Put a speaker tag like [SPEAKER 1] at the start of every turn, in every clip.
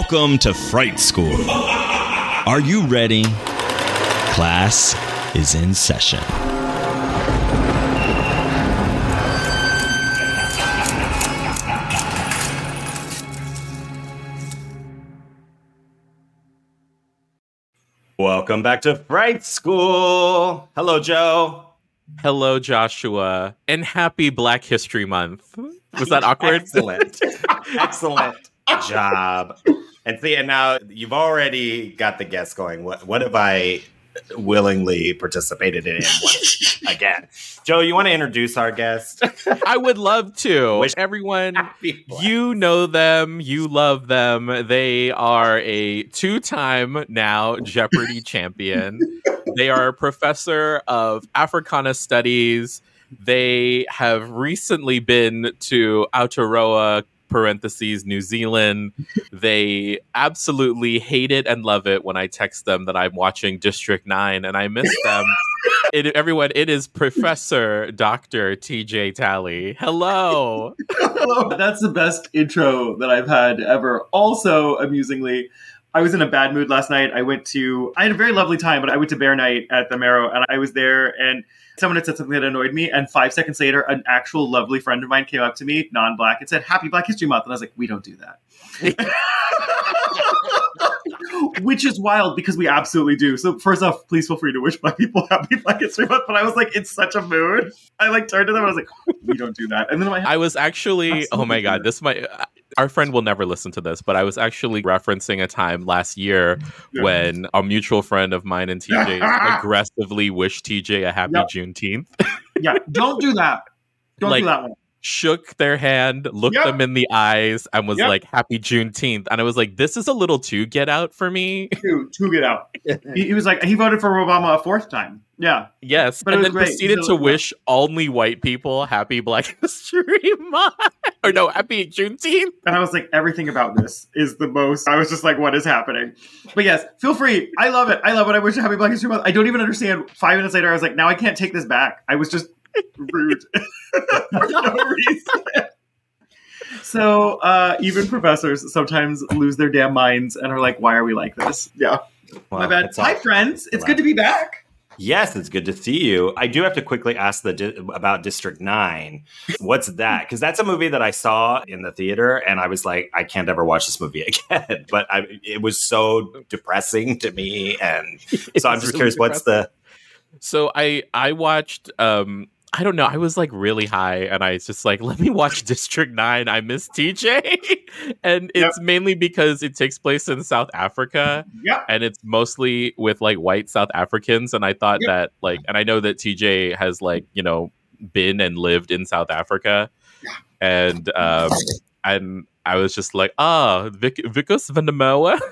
[SPEAKER 1] Welcome to Fright School. Are you ready? Class is in session.
[SPEAKER 2] Welcome back to Fright School. Hello, Joe.
[SPEAKER 3] Hello, Joshua, and happy Black History Month. Was that awkward?
[SPEAKER 2] Excellent. Excellent job. And see, and now you've already got the guess going. What what have I willingly participated in once again? Joe, you want to introduce our guest?
[SPEAKER 3] I would love to.
[SPEAKER 2] Wish-
[SPEAKER 3] Everyone, you know them, you love them. They are a two time now Jeopardy champion. They are a professor of Africana studies. They have recently been to Aotearoa, parentheses, New Zealand. They absolutely hate it and love it when I text them that I'm watching District 9 and I miss them. it, everyone, it is Professor Dr. TJ Tallie. Hello.
[SPEAKER 4] Hello. That's the best intro that I've had ever. Also, amusingly, I was in a bad mood last night. I went to, I had a very lovely time, but I went to Bear Night at the Marrow and I was there and someone had said something that annoyed me. And five seconds later, an actual lovely friend of mine came up to me, non black, and said, Happy Black History Month. And I was like, We don't do that. Which is wild because we absolutely do. So first off, please feel free to wish black people happy Black History Month. But I was like, it's such a mood. I like turned to them and I was like, we don't do that. And then my
[SPEAKER 3] I was actually, oh my God, this might. Our friend will never listen to this, but I was actually referencing a time last year
[SPEAKER 4] Yeah.
[SPEAKER 3] when a mutual friend of mine and TJ aggressively wished TJ a happy
[SPEAKER 4] Yep.
[SPEAKER 3] Juneteenth.
[SPEAKER 4] yeah, don't do that. Don't
[SPEAKER 3] Like-
[SPEAKER 4] do that one.
[SPEAKER 3] Shook their hand, looked
[SPEAKER 4] Yep.
[SPEAKER 3] them in the eyes, and was
[SPEAKER 4] Yep.
[SPEAKER 3] like, "Happy Juneteenth." And I was like, "This is a little too get out for me."
[SPEAKER 4] Too, to get out. He, he was like, he voted for Obama a fourth time. Yeah.
[SPEAKER 3] yes,
[SPEAKER 4] But
[SPEAKER 3] and then
[SPEAKER 4] great.
[SPEAKER 3] proceeded
[SPEAKER 4] So-
[SPEAKER 3] to wish only white people Happy Black History Month, or no, Happy Juneteenth.
[SPEAKER 4] And I was like, everything about this is the most. I was just like, what is happening? But yes, feel free. I love it. I love it. I wish you happy Black History Month. I don't even understand. Five minutes later, I was like, now I can't take this back. I was just rude for no reason. So uh, even professors sometimes lose their damn minds and are like, why are we like this? Yeah. My bad.
[SPEAKER 2] it's all-
[SPEAKER 4] Hi, friends. It's good to be back.
[SPEAKER 2] Yes, it's good to see you. I do have to quickly ask the di- about District Nine. What's that? Because that's a movie that I saw in the theater, and I was like, I can't ever watch this movie again. But I, it was so depressing to me, and so I'm just
[SPEAKER 3] really
[SPEAKER 2] curious, what's the?
[SPEAKER 3] So I I watched um I don't know, I was like really high and I was just like, let me watch District 9. I miss TJ. and it's mainly because it takes place in South Africa
[SPEAKER 4] Yep.
[SPEAKER 3] and it's mostly with like white South Africans. And I thought
[SPEAKER 4] Yep.
[SPEAKER 3] that like and I know that TJ has like, you know, been and lived in South Africa. And um and I was just like, ah, Vic- Vickers van der Merwe.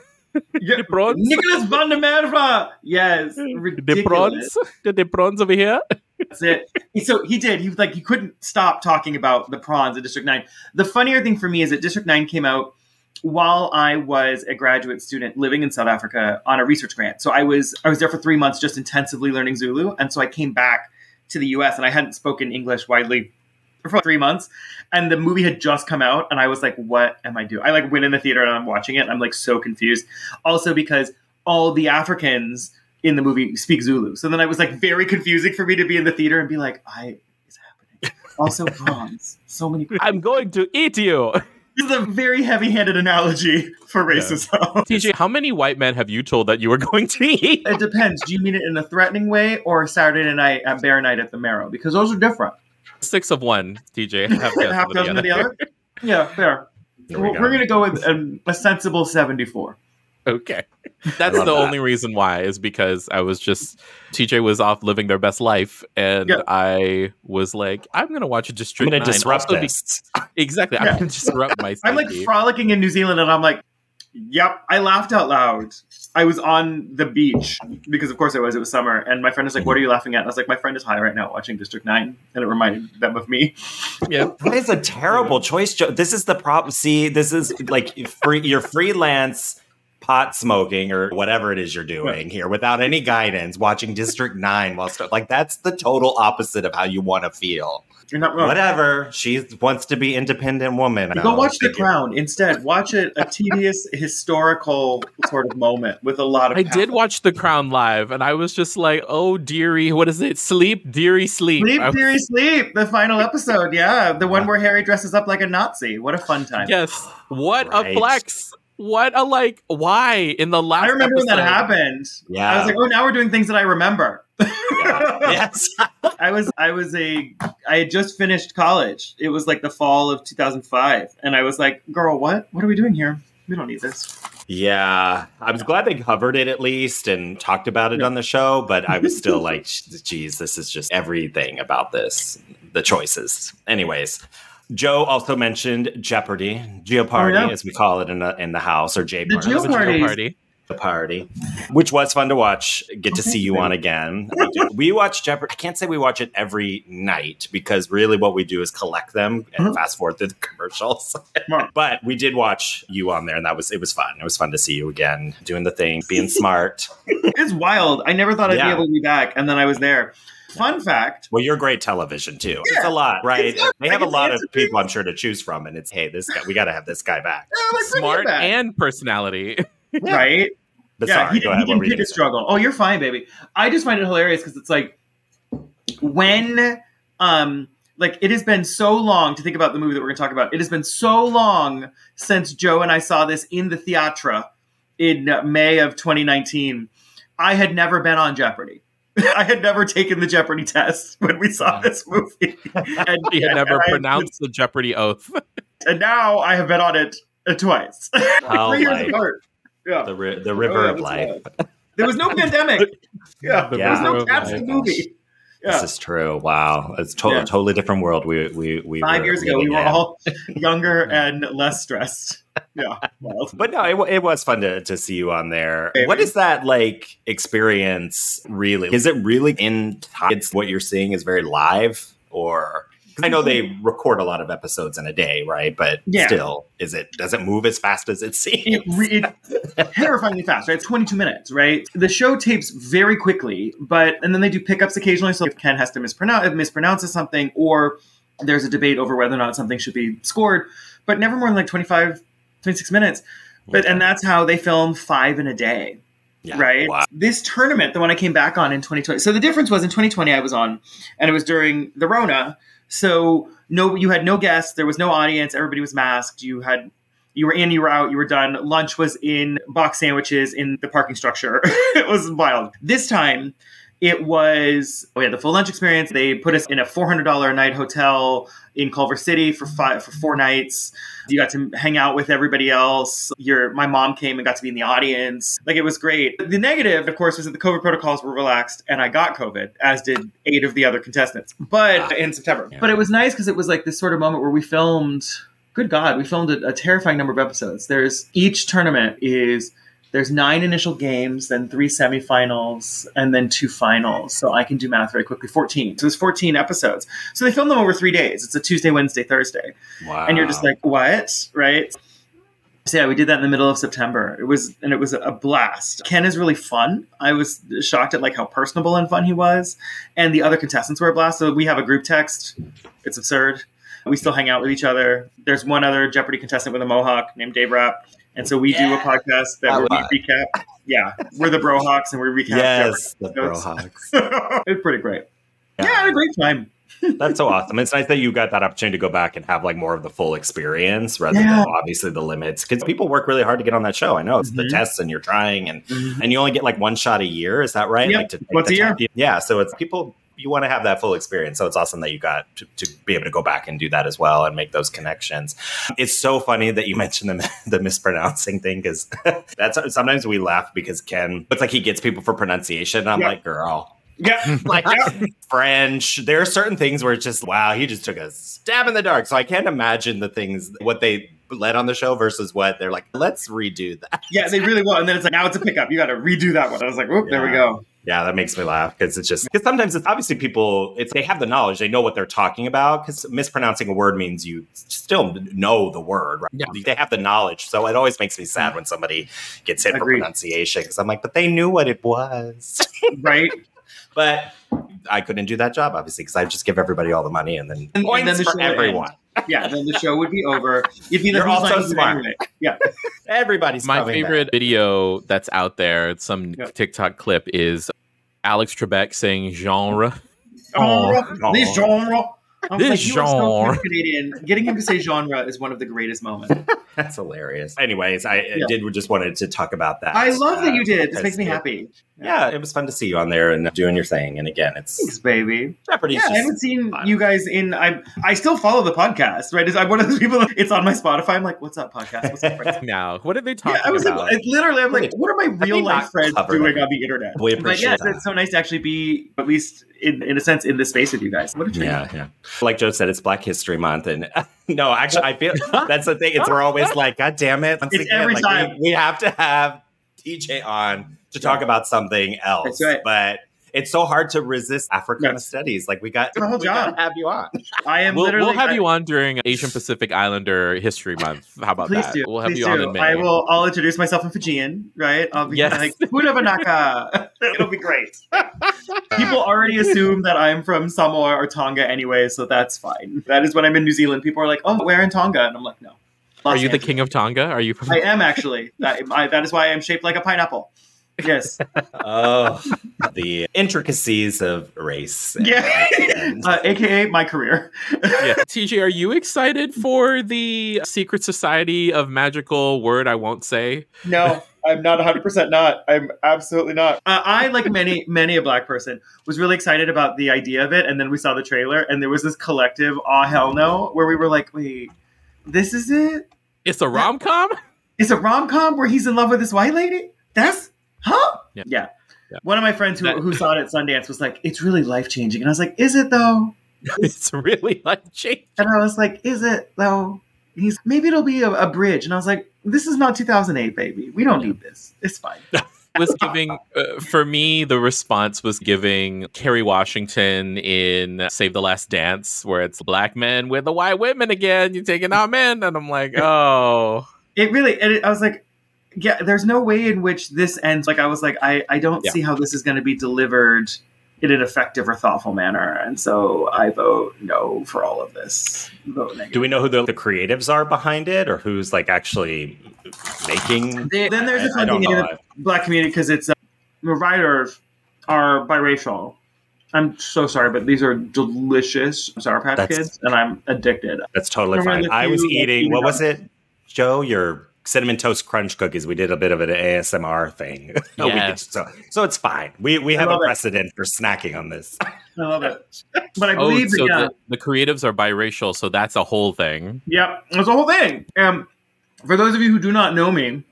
[SPEAKER 4] Yeah.
[SPEAKER 3] The.
[SPEAKER 4] Nicholas van der Merwe. Yes.
[SPEAKER 3] The
[SPEAKER 4] Ridiculous.
[SPEAKER 3] prawns. The, the prawns over here.
[SPEAKER 4] That's it. So he did. He was like he couldn't stop talking about the prawns in District Nine. The funnier thing for me is that District Nine came out while I was a graduate student living in South Africa on a research grant. So I was I was there for three months, just intensively learning Zulu, and so I came back to the U.S. and I hadn't spoken English widely for three months, and the movie had just come out, and I was like, "What am I doing?" I like went in the theater and I'm watching it. And I'm like so confused. Also because all the Africans in the movie speak Zulu. So then I was like very confusing for me to be in the theater and be like, I is happening. Also prawns. So many
[SPEAKER 3] I'm going to eat you.
[SPEAKER 4] This is a very heavy-handed analogy for racism.
[SPEAKER 3] TJ, how many white men have you told that you were going to eat?
[SPEAKER 4] It depends. Do you mean it in a threatening way or Saturday night at Bear Night at the Marrow? Because those are different.
[SPEAKER 3] Six of one, TJ. Half dozen
[SPEAKER 4] Half
[SPEAKER 3] of
[SPEAKER 4] dozen of the other. Yeah, fair.
[SPEAKER 2] There we
[SPEAKER 4] We're,
[SPEAKER 2] go.
[SPEAKER 4] gonna go with um, a sensible seventy-four.
[SPEAKER 3] Okay. That's the
[SPEAKER 2] that.
[SPEAKER 3] only reason why is because I was just TJ was off living their best life and
[SPEAKER 4] Yeah.
[SPEAKER 3] I was like, I'm gonna watch a
[SPEAKER 2] I'm
[SPEAKER 3] District
[SPEAKER 2] going to
[SPEAKER 3] 9.
[SPEAKER 2] disrupt
[SPEAKER 3] Also be- exactly.
[SPEAKER 4] Yeah.
[SPEAKER 3] I'm gonna disrupt my
[SPEAKER 4] I'm like frolicking in New Zealand, and I'm like, "Yep." I laughed out loud. I was on the beach because, of course, I was. It was summer, and my friend is like, "What are you laughing at?" And I was like, "My friend is high right now watching District 9. and it reminded them of me.
[SPEAKER 3] yeah.
[SPEAKER 2] That is a terrible choice, Joe. This is the problem. See, this is like free, your freelance pot smoking or whatever it is you're doing here without any guidance, watching District 9 while stuff like that's the total opposite of how you want to feel.
[SPEAKER 4] You're not wrong.
[SPEAKER 2] Whatever. She wants to be independent woman.
[SPEAKER 4] Go
[SPEAKER 2] oh,
[SPEAKER 4] watch The. Crown instead. Watch it a tedious historical sort of moment with a lot of.
[SPEAKER 3] I did watch The Crown live, and I was just like, "Oh, dearie, what is it? Sleep, dearie, sleep."
[SPEAKER 4] Sleep,
[SPEAKER 3] I was-
[SPEAKER 4] Deary, Sleep, the final episode. Yeah, the one where Harry dresses up like a Nazi. What a fun time.
[SPEAKER 3] yes. What
[SPEAKER 2] Right.
[SPEAKER 3] a flex! What a like? Why in the last?
[SPEAKER 4] I remember when that happened.
[SPEAKER 2] Yeah.
[SPEAKER 4] I was like, oh, now we're doing things that I remember.
[SPEAKER 2] Yeah. yes.
[SPEAKER 4] I was I was a I had just finished college. It was like the fall of 2005 and I was like, "Girl, what? What are we doing here? We don't need this."
[SPEAKER 2] Yeah, I was glad they covered it at least and talked about it
[SPEAKER 4] Yeah.
[SPEAKER 2] on the show, but I was still like, geez, this is just everything about this, the choices. Anyways, Joe also mentioned Jeopardy, Geopardy,
[SPEAKER 4] Oh, yeah.
[SPEAKER 2] as we call it in the, in the house, or J
[SPEAKER 4] The
[SPEAKER 2] Party.
[SPEAKER 3] That was a party.
[SPEAKER 2] The party, which was fun to watch. Get to see you on again. We, watch Jeopardy. I can't say we watch it every night because really what we do is collect them and
[SPEAKER 4] Mhm.
[SPEAKER 2] fast forward through the commercials. But we did watch you on there, and that was it was fun. It was fun to see you again doing the thing, being smart.
[SPEAKER 4] It's wild. I never thought I'd
[SPEAKER 2] Yeah.
[SPEAKER 4] be able to be back and then I was there. Fun fact,
[SPEAKER 2] Well, you're great television too. it's a lot, right?
[SPEAKER 4] It's
[SPEAKER 2] they have a lot of people, I'm sure, to choose from, and it's hey, this guy, we got to have this guy back.
[SPEAKER 4] oh, like,
[SPEAKER 3] Smart
[SPEAKER 4] back.
[SPEAKER 3] and personality.
[SPEAKER 4] right?
[SPEAKER 2] But
[SPEAKER 4] yeah,
[SPEAKER 2] sorry,
[SPEAKER 4] he,
[SPEAKER 2] go
[SPEAKER 4] he
[SPEAKER 2] ahead. What
[SPEAKER 4] didn't pick a struggle. Oh, you're fine, baby. I just find it hilarious because it's like when um like it has been so long to think about the movie that we're going to talk about. It has been so long since Joe and I saw this in the theatra in uh, May of 2019. I had never been on Jeopardy. I had never taken the Jeopardy test when we saw this movie. And,
[SPEAKER 3] He had never
[SPEAKER 4] I-
[SPEAKER 3] pronounced the Jeopardy oath.
[SPEAKER 4] and now I have been on it uh, twice.
[SPEAKER 2] How
[SPEAKER 4] Three years
[SPEAKER 2] life.
[SPEAKER 4] apart. Yeah.
[SPEAKER 2] The, ri- the river
[SPEAKER 4] Oh,
[SPEAKER 2] of
[SPEAKER 4] that's
[SPEAKER 2] life.
[SPEAKER 4] There was no pandemic. Yeah.
[SPEAKER 3] The
[SPEAKER 4] There was
[SPEAKER 2] Yeah.
[SPEAKER 4] no
[SPEAKER 3] river of
[SPEAKER 4] cats
[SPEAKER 3] life.
[SPEAKER 4] in the movie.
[SPEAKER 2] This is true. Wow, it's to-
[SPEAKER 4] Yeah.
[SPEAKER 2] totally different world. We we we
[SPEAKER 4] Five
[SPEAKER 2] were
[SPEAKER 4] years ago, we were
[SPEAKER 2] in.
[SPEAKER 4] all younger and less stressed. Yeah. Wild.
[SPEAKER 2] But no, it, it was fun to, to see you on there.
[SPEAKER 4] Maybe.
[SPEAKER 2] What is that like experience really? Is it really in? It's what you're seeing is very live or I know they record a lot of episodes in a day, right? But
[SPEAKER 4] Yeah.
[SPEAKER 2] still, is it does it move as fast as it seems?
[SPEAKER 4] It, terrifyingly fast, right? It's 22 minutes, right? The show tapes very quickly, but and then they do pickups occasionally. So if Ken has to mispronounce mispronounces something, or there's a debate over whether or not something should be scored, but never more than like 25, 26 minutes. But and that's how they film five in a day.
[SPEAKER 2] Yeah.
[SPEAKER 4] right?
[SPEAKER 2] Wow.
[SPEAKER 4] This tournament, the one I came back on in 2020. So the difference was in 2020 I was on, and it was during the Rona. So no, you had no guests. There was no audience. Everybody was masked. You had you were in, you were out, you were done. Lunch was in box sandwiches in the parking structure. it was wild. This time. It was oh we had the full lunch experience. They put us in a four hundred dollar a night hotel in Culver City for five for four nights. You got to hang out with everybody else. Your my mom came and got to be in the audience. Like it was great. The negative, of course, was that the COVID protocols were relaxed, and I got COVID, as did eight of the other contestants. But in September,
[SPEAKER 2] Yeah.
[SPEAKER 4] but it was nice because it was like this sort of moment where we filmed. Good God, we filmed a, a terrifying number of episodes. There's each tournament is there's nine initial games, then three semifinals, and then two finals. So I can do math very quickly. 14. So it's 14 episodes. So they film them over three days. It's a Tuesday, Wednesday, Thursday
[SPEAKER 2] Wow.
[SPEAKER 4] and you're just like, what? Right? So yeah, we did that in the middle of September. It was and it was a blast. Ken is really fun. I was shocked at like how personable and fun he was, and the other contestants were a blast. So we have a group text. It's absurd. We still hang out with each other. There's one other Jeopardy contestant with a mohawk named Dave Rapp, and so we do a podcast that where we recap. Yeah, we're the Brohawks, and we recap.
[SPEAKER 2] yes, the Brohawks.
[SPEAKER 4] it's pretty great. Yeah, I had a great time.
[SPEAKER 2] That's so awesome. It's nice that you got that opportunity to go back and have like more of the full experience rather
[SPEAKER 4] Yeah.
[SPEAKER 2] than obviously the limits. Because people work really hard to get on that show. I know it's the
[SPEAKER 4] Mhm.
[SPEAKER 2] tests and you're trying and and you only get like one shot a year. Is that right?
[SPEAKER 4] Yep.
[SPEAKER 2] Like to
[SPEAKER 4] Once
[SPEAKER 2] the
[SPEAKER 4] a year.
[SPEAKER 2] Yeah. So it's people you want to have that full experience. So it's awesome that you got to, to be able to go back and do that as well and make those connections. It's so funny that you mentioned the, the mispronouncing thing because that's sometimes we laugh because Ken, looks like he gets people for pronunciation. And I'm
[SPEAKER 4] Yeah.
[SPEAKER 2] like, girl,
[SPEAKER 4] Yeah,
[SPEAKER 2] like
[SPEAKER 4] Yeah.
[SPEAKER 2] French. There are certain things where it's just wow, he just took a stab in the dark. So I can't imagine the things what they led on the show versus what they're like. Let's redo that.
[SPEAKER 4] yeah, they really will. And then it's like now it's a pickup. You got to redo that one. I was like, whoop, there we go.
[SPEAKER 2] Yeah, that makes me laugh because it's just because sometimes it's obviously people it's they have the knowledge, they know what they're talking about because mispronouncing a word means you still know the word, right?
[SPEAKER 3] Yeah.
[SPEAKER 2] They have the knowledge. So it always makes me sad when somebody gets hit for pronunciation because I'm like, but they knew what it was.
[SPEAKER 4] right?
[SPEAKER 2] but I couldn't do that job obviously because I'd just give everybody all the money and then
[SPEAKER 4] And- and
[SPEAKER 2] points
[SPEAKER 4] then the
[SPEAKER 2] for everyone.
[SPEAKER 4] Yeah, then the show would be over. You'd be the
[SPEAKER 2] You're
[SPEAKER 4] Who's
[SPEAKER 2] also
[SPEAKER 4] Line Who's
[SPEAKER 2] smart.
[SPEAKER 4] anyway. Yeah,
[SPEAKER 2] Everybody's
[SPEAKER 3] My
[SPEAKER 2] coming back.
[SPEAKER 3] favorite video that's out there, it's some
[SPEAKER 4] Yep.
[SPEAKER 3] TikTok clip, is Alex Trebek saying genre.
[SPEAKER 4] genre,
[SPEAKER 2] Aw.
[SPEAKER 4] this genre. I
[SPEAKER 3] This
[SPEAKER 4] like, you are so
[SPEAKER 3] genre.
[SPEAKER 4] Canadian. Getting him to say genre is one of the greatest moments.
[SPEAKER 2] That's hilarious. Anyways, I
[SPEAKER 4] Yeah.
[SPEAKER 2] did just wanted to talk about that.
[SPEAKER 4] I love that
[SPEAKER 2] uh,
[SPEAKER 4] you did. This makes me
[SPEAKER 2] it-
[SPEAKER 4] happy.
[SPEAKER 2] Yeah, it was fun to see you on there and doing your thing. And again, it's
[SPEAKER 4] Thanks, baby. Yeah, I haven't seen
[SPEAKER 2] fun.
[SPEAKER 4] you guys in. I I still follow the podcast, right? I'm one of those people. It's on my Spotify. I'm like, what's up, podcast? What's up, friends?
[SPEAKER 3] Now, what are they talking
[SPEAKER 4] Yeah, I was
[SPEAKER 3] about?
[SPEAKER 4] like, literally, I'm like, what are my real life friends doing
[SPEAKER 2] it?
[SPEAKER 4] on the internet?
[SPEAKER 2] We
[SPEAKER 4] But
[SPEAKER 2] appreciate
[SPEAKER 4] yes,
[SPEAKER 2] that.
[SPEAKER 4] it's so nice to actually be, at least in, in a sense, in this space with you guys. What a treat.
[SPEAKER 2] Yeah, yeah. Like Joe said, it's Black History Month, and no, actually, I feel that's the thing. It's we're always like, God damn it! Once
[SPEAKER 4] It's every
[SPEAKER 2] like,
[SPEAKER 4] time.
[SPEAKER 2] we, we have to have TJ on to talk about something else.
[SPEAKER 4] That's right.
[SPEAKER 2] But it's so hard to resist Africana
[SPEAKER 4] Yes.
[SPEAKER 2] studies. Like we got,
[SPEAKER 4] It's whole
[SPEAKER 2] we
[SPEAKER 4] job.
[SPEAKER 2] gotta have you on.
[SPEAKER 4] I am
[SPEAKER 3] We'll,
[SPEAKER 4] literally.
[SPEAKER 3] we'll have
[SPEAKER 4] I-
[SPEAKER 3] you on during Asian Pacific Islander History Month. How about
[SPEAKER 4] Please
[SPEAKER 3] that?
[SPEAKER 4] do.
[SPEAKER 3] We'll have
[SPEAKER 4] Please
[SPEAKER 3] you on in May.
[SPEAKER 4] I will. I'll introduce myself in Fijian, right? I'll be
[SPEAKER 3] Yes.
[SPEAKER 4] like Hudavanaka. It'll be great. People already assume that I'm from Samoa or Tonga anyway, so that's fine. That is when I'm in New Zealand. People are like, "Oh, where in Tonga?" And I'm like, "No."
[SPEAKER 3] Are
[SPEAKER 4] Los
[SPEAKER 3] you the king of Tonga? Are you from?
[SPEAKER 4] I am actually. That, I, that is why I'm shaped like a pineapple. Yes.
[SPEAKER 2] Oh, the intricacies of race.
[SPEAKER 4] Yeah.
[SPEAKER 2] and-
[SPEAKER 4] Uh, AKA my career.
[SPEAKER 3] yeah. TJ, are you excited for the Secret Society of Magical Word I Won't Say?
[SPEAKER 4] No, I'm not 100% not. I'm absolutely not. Uh, I, like many, many a black person, was really excited about the idea of it. And then we saw the trailer, and there was this collective, aw, hell no, where we were like, wait, this is it?
[SPEAKER 3] It's a rom com?
[SPEAKER 4] It's a rom com where he's in love with this white lady? That's, huh?
[SPEAKER 3] Yeah.
[SPEAKER 4] Yeah.
[SPEAKER 3] Yeah.
[SPEAKER 4] One of my friends who,
[SPEAKER 3] That-
[SPEAKER 4] who saw it at Sundance was like, it's really life changing. And I was like, is it though?
[SPEAKER 3] it's really life changing.
[SPEAKER 4] And I was like, is it though? He's maybe it'll be a, a bridge. And I was like, this is not 2008, baby. We don't need this. It's fine.
[SPEAKER 3] was giving uh, for me the response was giving Kerry Washington in Save the Last Dance where it's black men with the white women again you taking out men and I'm like oh
[SPEAKER 4] It really, and it, I was like, yeah, there's no way in which this ends. Like, I was like, I, I don't
[SPEAKER 3] Yeah.
[SPEAKER 4] see how this is going to be delivered in an effective or thoughtful manner. And so I vote no for all of this.
[SPEAKER 2] Do we know who the, the creatives are behind it, or who's like actually making?
[SPEAKER 4] They- then there's a fun thing in the black community because it's uh, the writers are biracial. I'm so sorry, but these are delicious Sour Patch
[SPEAKER 2] That's-
[SPEAKER 4] Kids, and I'm addicted.
[SPEAKER 2] That's totally fine. I was eating. What was it, Joe? Your cinnamon toast crunch cookies. We did a bit of an ASMR thing. No, we could- so, so it's fine. We we
[SPEAKER 4] I
[SPEAKER 2] have a
[SPEAKER 4] love it.
[SPEAKER 2] precedent for snacking on this.
[SPEAKER 4] I love it. But I
[SPEAKER 3] oh
[SPEAKER 4] believe
[SPEAKER 3] so
[SPEAKER 4] that, yeah,
[SPEAKER 3] the, the creatives are biracial so that's a whole thing
[SPEAKER 4] Yep, it's a whole thing. Um, for those of you who do not know me,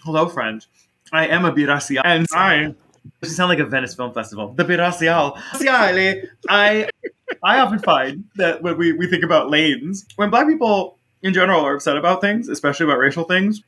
[SPEAKER 4] hello, friend. I am a biracial, and I. This sound like a Venice Film Festival. The biracial. Biraciale. I, I often find that when we, we think about lanes, when black people in general are upset about things, especially about racial things,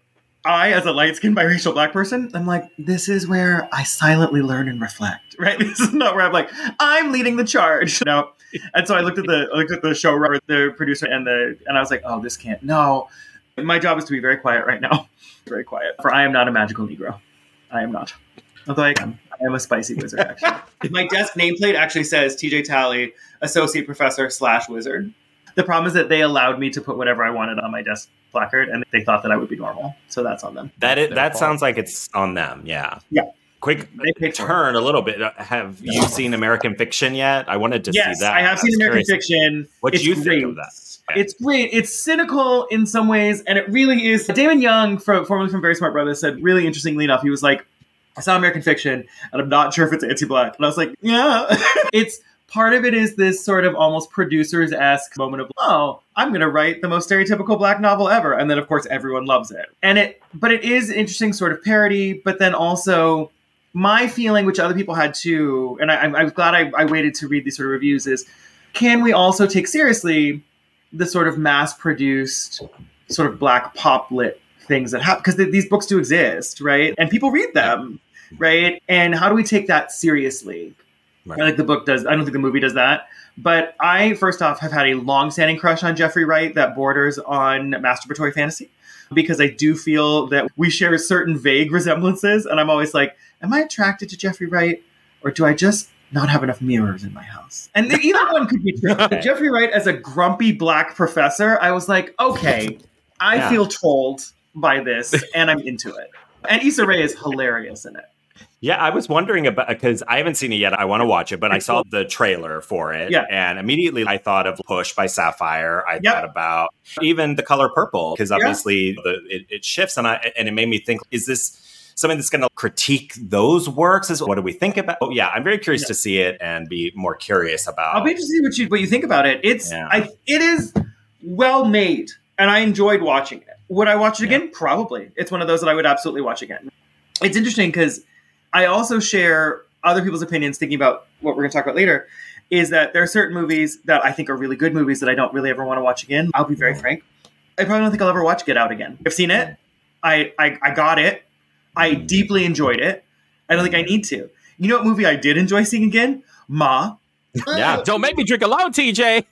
[SPEAKER 4] I, as a light skinned biracial black person, I'm like, this is where I silently learn and reflect, right? This is not where I'm like, I'm leading the charge. No. And so I looked at the I looked at the showrunner, the producer, and the and I was like, oh, this can't. No, my job is to be very quiet right now, very quiet. For I am not a magical Negro. I am not. Although I am, I am a spicy wizard. Actually, my desk nameplate actually says T.J. Tallie, associate professor slash wizard. The problem is that they allowed me to put whatever I wanted on my desk placard, and they thought that I would be normal. So that's on them.
[SPEAKER 2] That is, that
[SPEAKER 3] fault.
[SPEAKER 2] sounds like it's on them. Yeah.
[SPEAKER 4] Yeah.
[SPEAKER 2] Quick
[SPEAKER 4] They picked for it.
[SPEAKER 2] turn a little bit. Uh, Have you seen American Fiction yet? I wanted to
[SPEAKER 4] yes,
[SPEAKER 2] see that.
[SPEAKER 4] I have seen American
[SPEAKER 2] curious.
[SPEAKER 4] Fiction.
[SPEAKER 2] What do
[SPEAKER 4] It's
[SPEAKER 2] you think of that?
[SPEAKER 4] It's great. It's cynical in some ways, and it really is. Damon Young, from, formerly from Very Smart Brothas, said really interestingly enough, he was like, I saw American Fiction, and I'm not sure if it's anti-black. And I was like, yeah. it's part of it is this sort of almost producers-esque moment of, oh, I'm going to write the most stereotypical black novel ever, and then of course everyone loves it. And it, but it is interesting sort of parody, but then also my feeling, which other people had too, and I, I'm, I'm glad I, I waited to read these sort of reviews, is can we also take seriously the sort of mass-produced, sort of black pop lit things that happen because th- these books do exist, right? And people read them. right? And how do we take that seriously?
[SPEAKER 2] Right.
[SPEAKER 4] Like the book does. I don't think the movie does that. But I, first off, have had a long-standing crush on Jeffrey Wright that borders on masturbatory fantasy because I do feel that we share certain vague resemblances, and I'm always like, am I attracted to Jeffrey Wright, or do I just not have enough mirrors in my house? And either one could be true. Jeffrey Wright as a grumpy black professor, I was like, okay, I
[SPEAKER 2] Yeah.
[SPEAKER 4] feel trolled by this, and I'm into it. And Issa Rae is hilarious in it.
[SPEAKER 2] Yeah, I was wondering about because I haven't seen it yet. I want to watch it, but I saw the trailer for it,
[SPEAKER 4] Yeah.
[SPEAKER 2] and immediately I thought of "Push" by Sapphire. I thought about even "The Color Purple" because
[SPEAKER 4] Yeah.
[SPEAKER 2] obviously the, it, it shifts, and I and it made me think: Is this something that's going to critique those works? Is what do we think about? Oh, yeah, I'm very curious
[SPEAKER 4] Yeah.
[SPEAKER 2] to see it and be more curious about.
[SPEAKER 4] I'll be interested to see what you what you think about it. It's
[SPEAKER 2] Yeah.
[SPEAKER 4] I it is well made, and I enjoyed watching it. Would I watch it
[SPEAKER 2] Yeah.
[SPEAKER 4] again? Probably. It's one of those that I would absolutely watch again. It's interesting because I also share other people's opinions. Thinking about what we're going to talk about later, is that there are certain movies that I think are really good movies that I don't really ever want to watch again. I'll be very frank. I probably don't think I'll ever watch Get Out again. I've seen it. I I, I got it. I deeply enjoyed it. I don't think I need to. You know what movie I did enjoy seeing again? Ma.
[SPEAKER 2] Yeah.
[SPEAKER 3] Don't make me drink alone, TJ.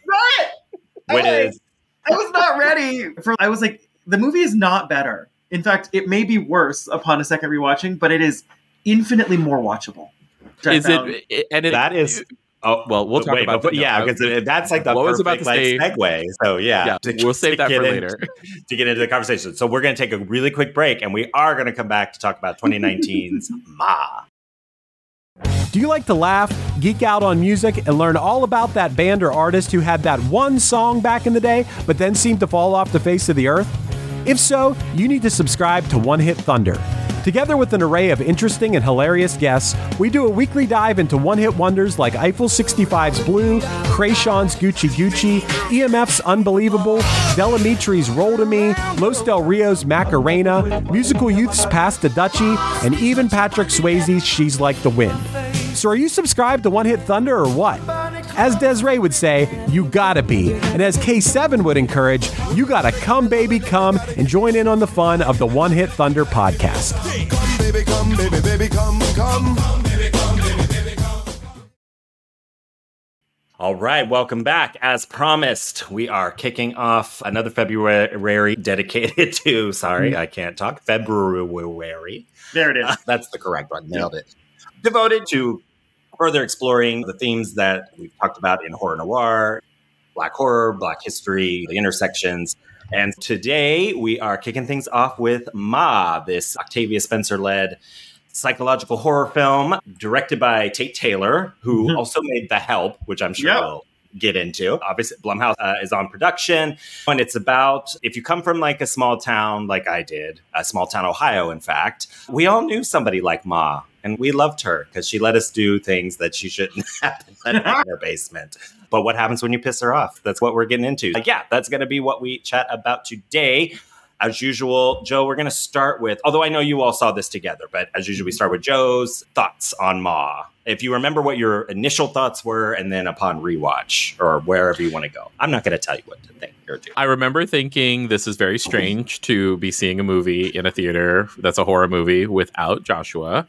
[SPEAKER 2] Which
[SPEAKER 4] Okay.
[SPEAKER 2] is
[SPEAKER 4] I was not ready for. I was like, the movie is not better. In fact, it may be worse upon a second rewatching, but it is infinitely more watchable.
[SPEAKER 3] Is it? Eh, and it,
[SPEAKER 2] that is. Oh
[SPEAKER 3] well, we'll talk
[SPEAKER 2] wait,
[SPEAKER 3] about
[SPEAKER 2] before-
[SPEAKER 3] that.
[SPEAKER 2] yeah,
[SPEAKER 3] No,
[SPEAKER 2] because that's like the
[SPEAKER 3] What I about
[SPEAKER 2] perfect
[SPEAKER 3] to
[SPEAKER 2] like, segue. So yeah,
[SPEAKER 3] yeah,
[SPEAKER 2] to-
[SPEAKER 3] we'll save that
[SPEAKER 2] get
[SPEAKER 3] for
[SPEAKER 2] in-
[SPEAKER 3] later.
[SPEAKER 2] to get into the conversation. So we're going to take a really quick break, and we are going to come back to talk about 2019's Ma.
[SPEAKER 5] Do you like to laugh, geek out on music, and learn all about that band or artist who had that one song back in the day, but then seemed to fall off the face of the earth? If so, you need to subscribe to One Hit Thunder. Together with an array of interesting and hilarious guests, we do a weekly dive into one hit wonders like Eiffel 65's Blue, Kreayshawn's Gucci Gucci, EMF's Unbelievable, Del Amitri's Roll to Me, Los Del Rio's Macarena, Musical Youth's Pass the Dutchie, and even Patrick Swayze's She's Like the Wind. So are you subscribed to One Hit Thunder or what? As Desiree would say, you gotta be. And as K7 would encourage, you gotta come, baby, come and join in on the fun of the One Hit Thunder podcast.
[SPEAKER 6] Come, baby, come, baby, baby, come, come.
[SPEAKER 2] All right, welcome back. As promised, we are kicking off another February dedicated to, sorry, mm-hmm. I can't talk, February.
[SPEAKER 4] there it is.
[SPEAKER 2] That's the correct one. Nailed it. Devoted to further exploring the themes that we've talked about in horror noire, black horror, black history, the intersections. And today we are kicking things off with Ma, this Octavia Spencer led psychological horror film directed by Tate Taylor, who
[SPEAKER 4] Mhm.
[SPEAKER 2] also made The Help, which I'm sure
[SPEAKER 4] Yep.
[SPEAKER 2] we'll get into. Obviously, Blumhouse uh, is on production. And it's about if you come from like a small town like I did, a small town, Ohio, in fact, we all knew somebody like Ma. And we loved her because she let us do things that she shouldn't have let in her basement. But what happens when you piss her off? That's what we're getting into. Like, yeah, that's going to be what we chat about today. As usual, Joe, we're going to start with, although I know you all saw this together, but as usual, we mm-hmm. start with Joe's thoughts on Ma. If you remember what your initial thoughts were, and then upon rewatch or wherever you want to go, I'm not going to tell you what to think or do.
[SPEAKER 3] I remember thinking this is very strange to be seeing a movie in a theater that's a horror movie without Joshua.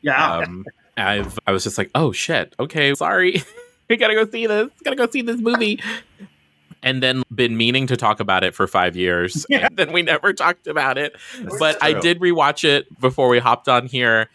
[SPEAKER 4] Yeah.
[SPEAKER 3] Um, I've I was just like, oh shit, okay, sorry, we gotta go see this, gotta go see this movie. And then been meaning to talk about it for five years,
[SPEAKER 4] Yeah.
[SPEAKER 3] and then we never talked about it. but I did rewatch it before we hopped on here,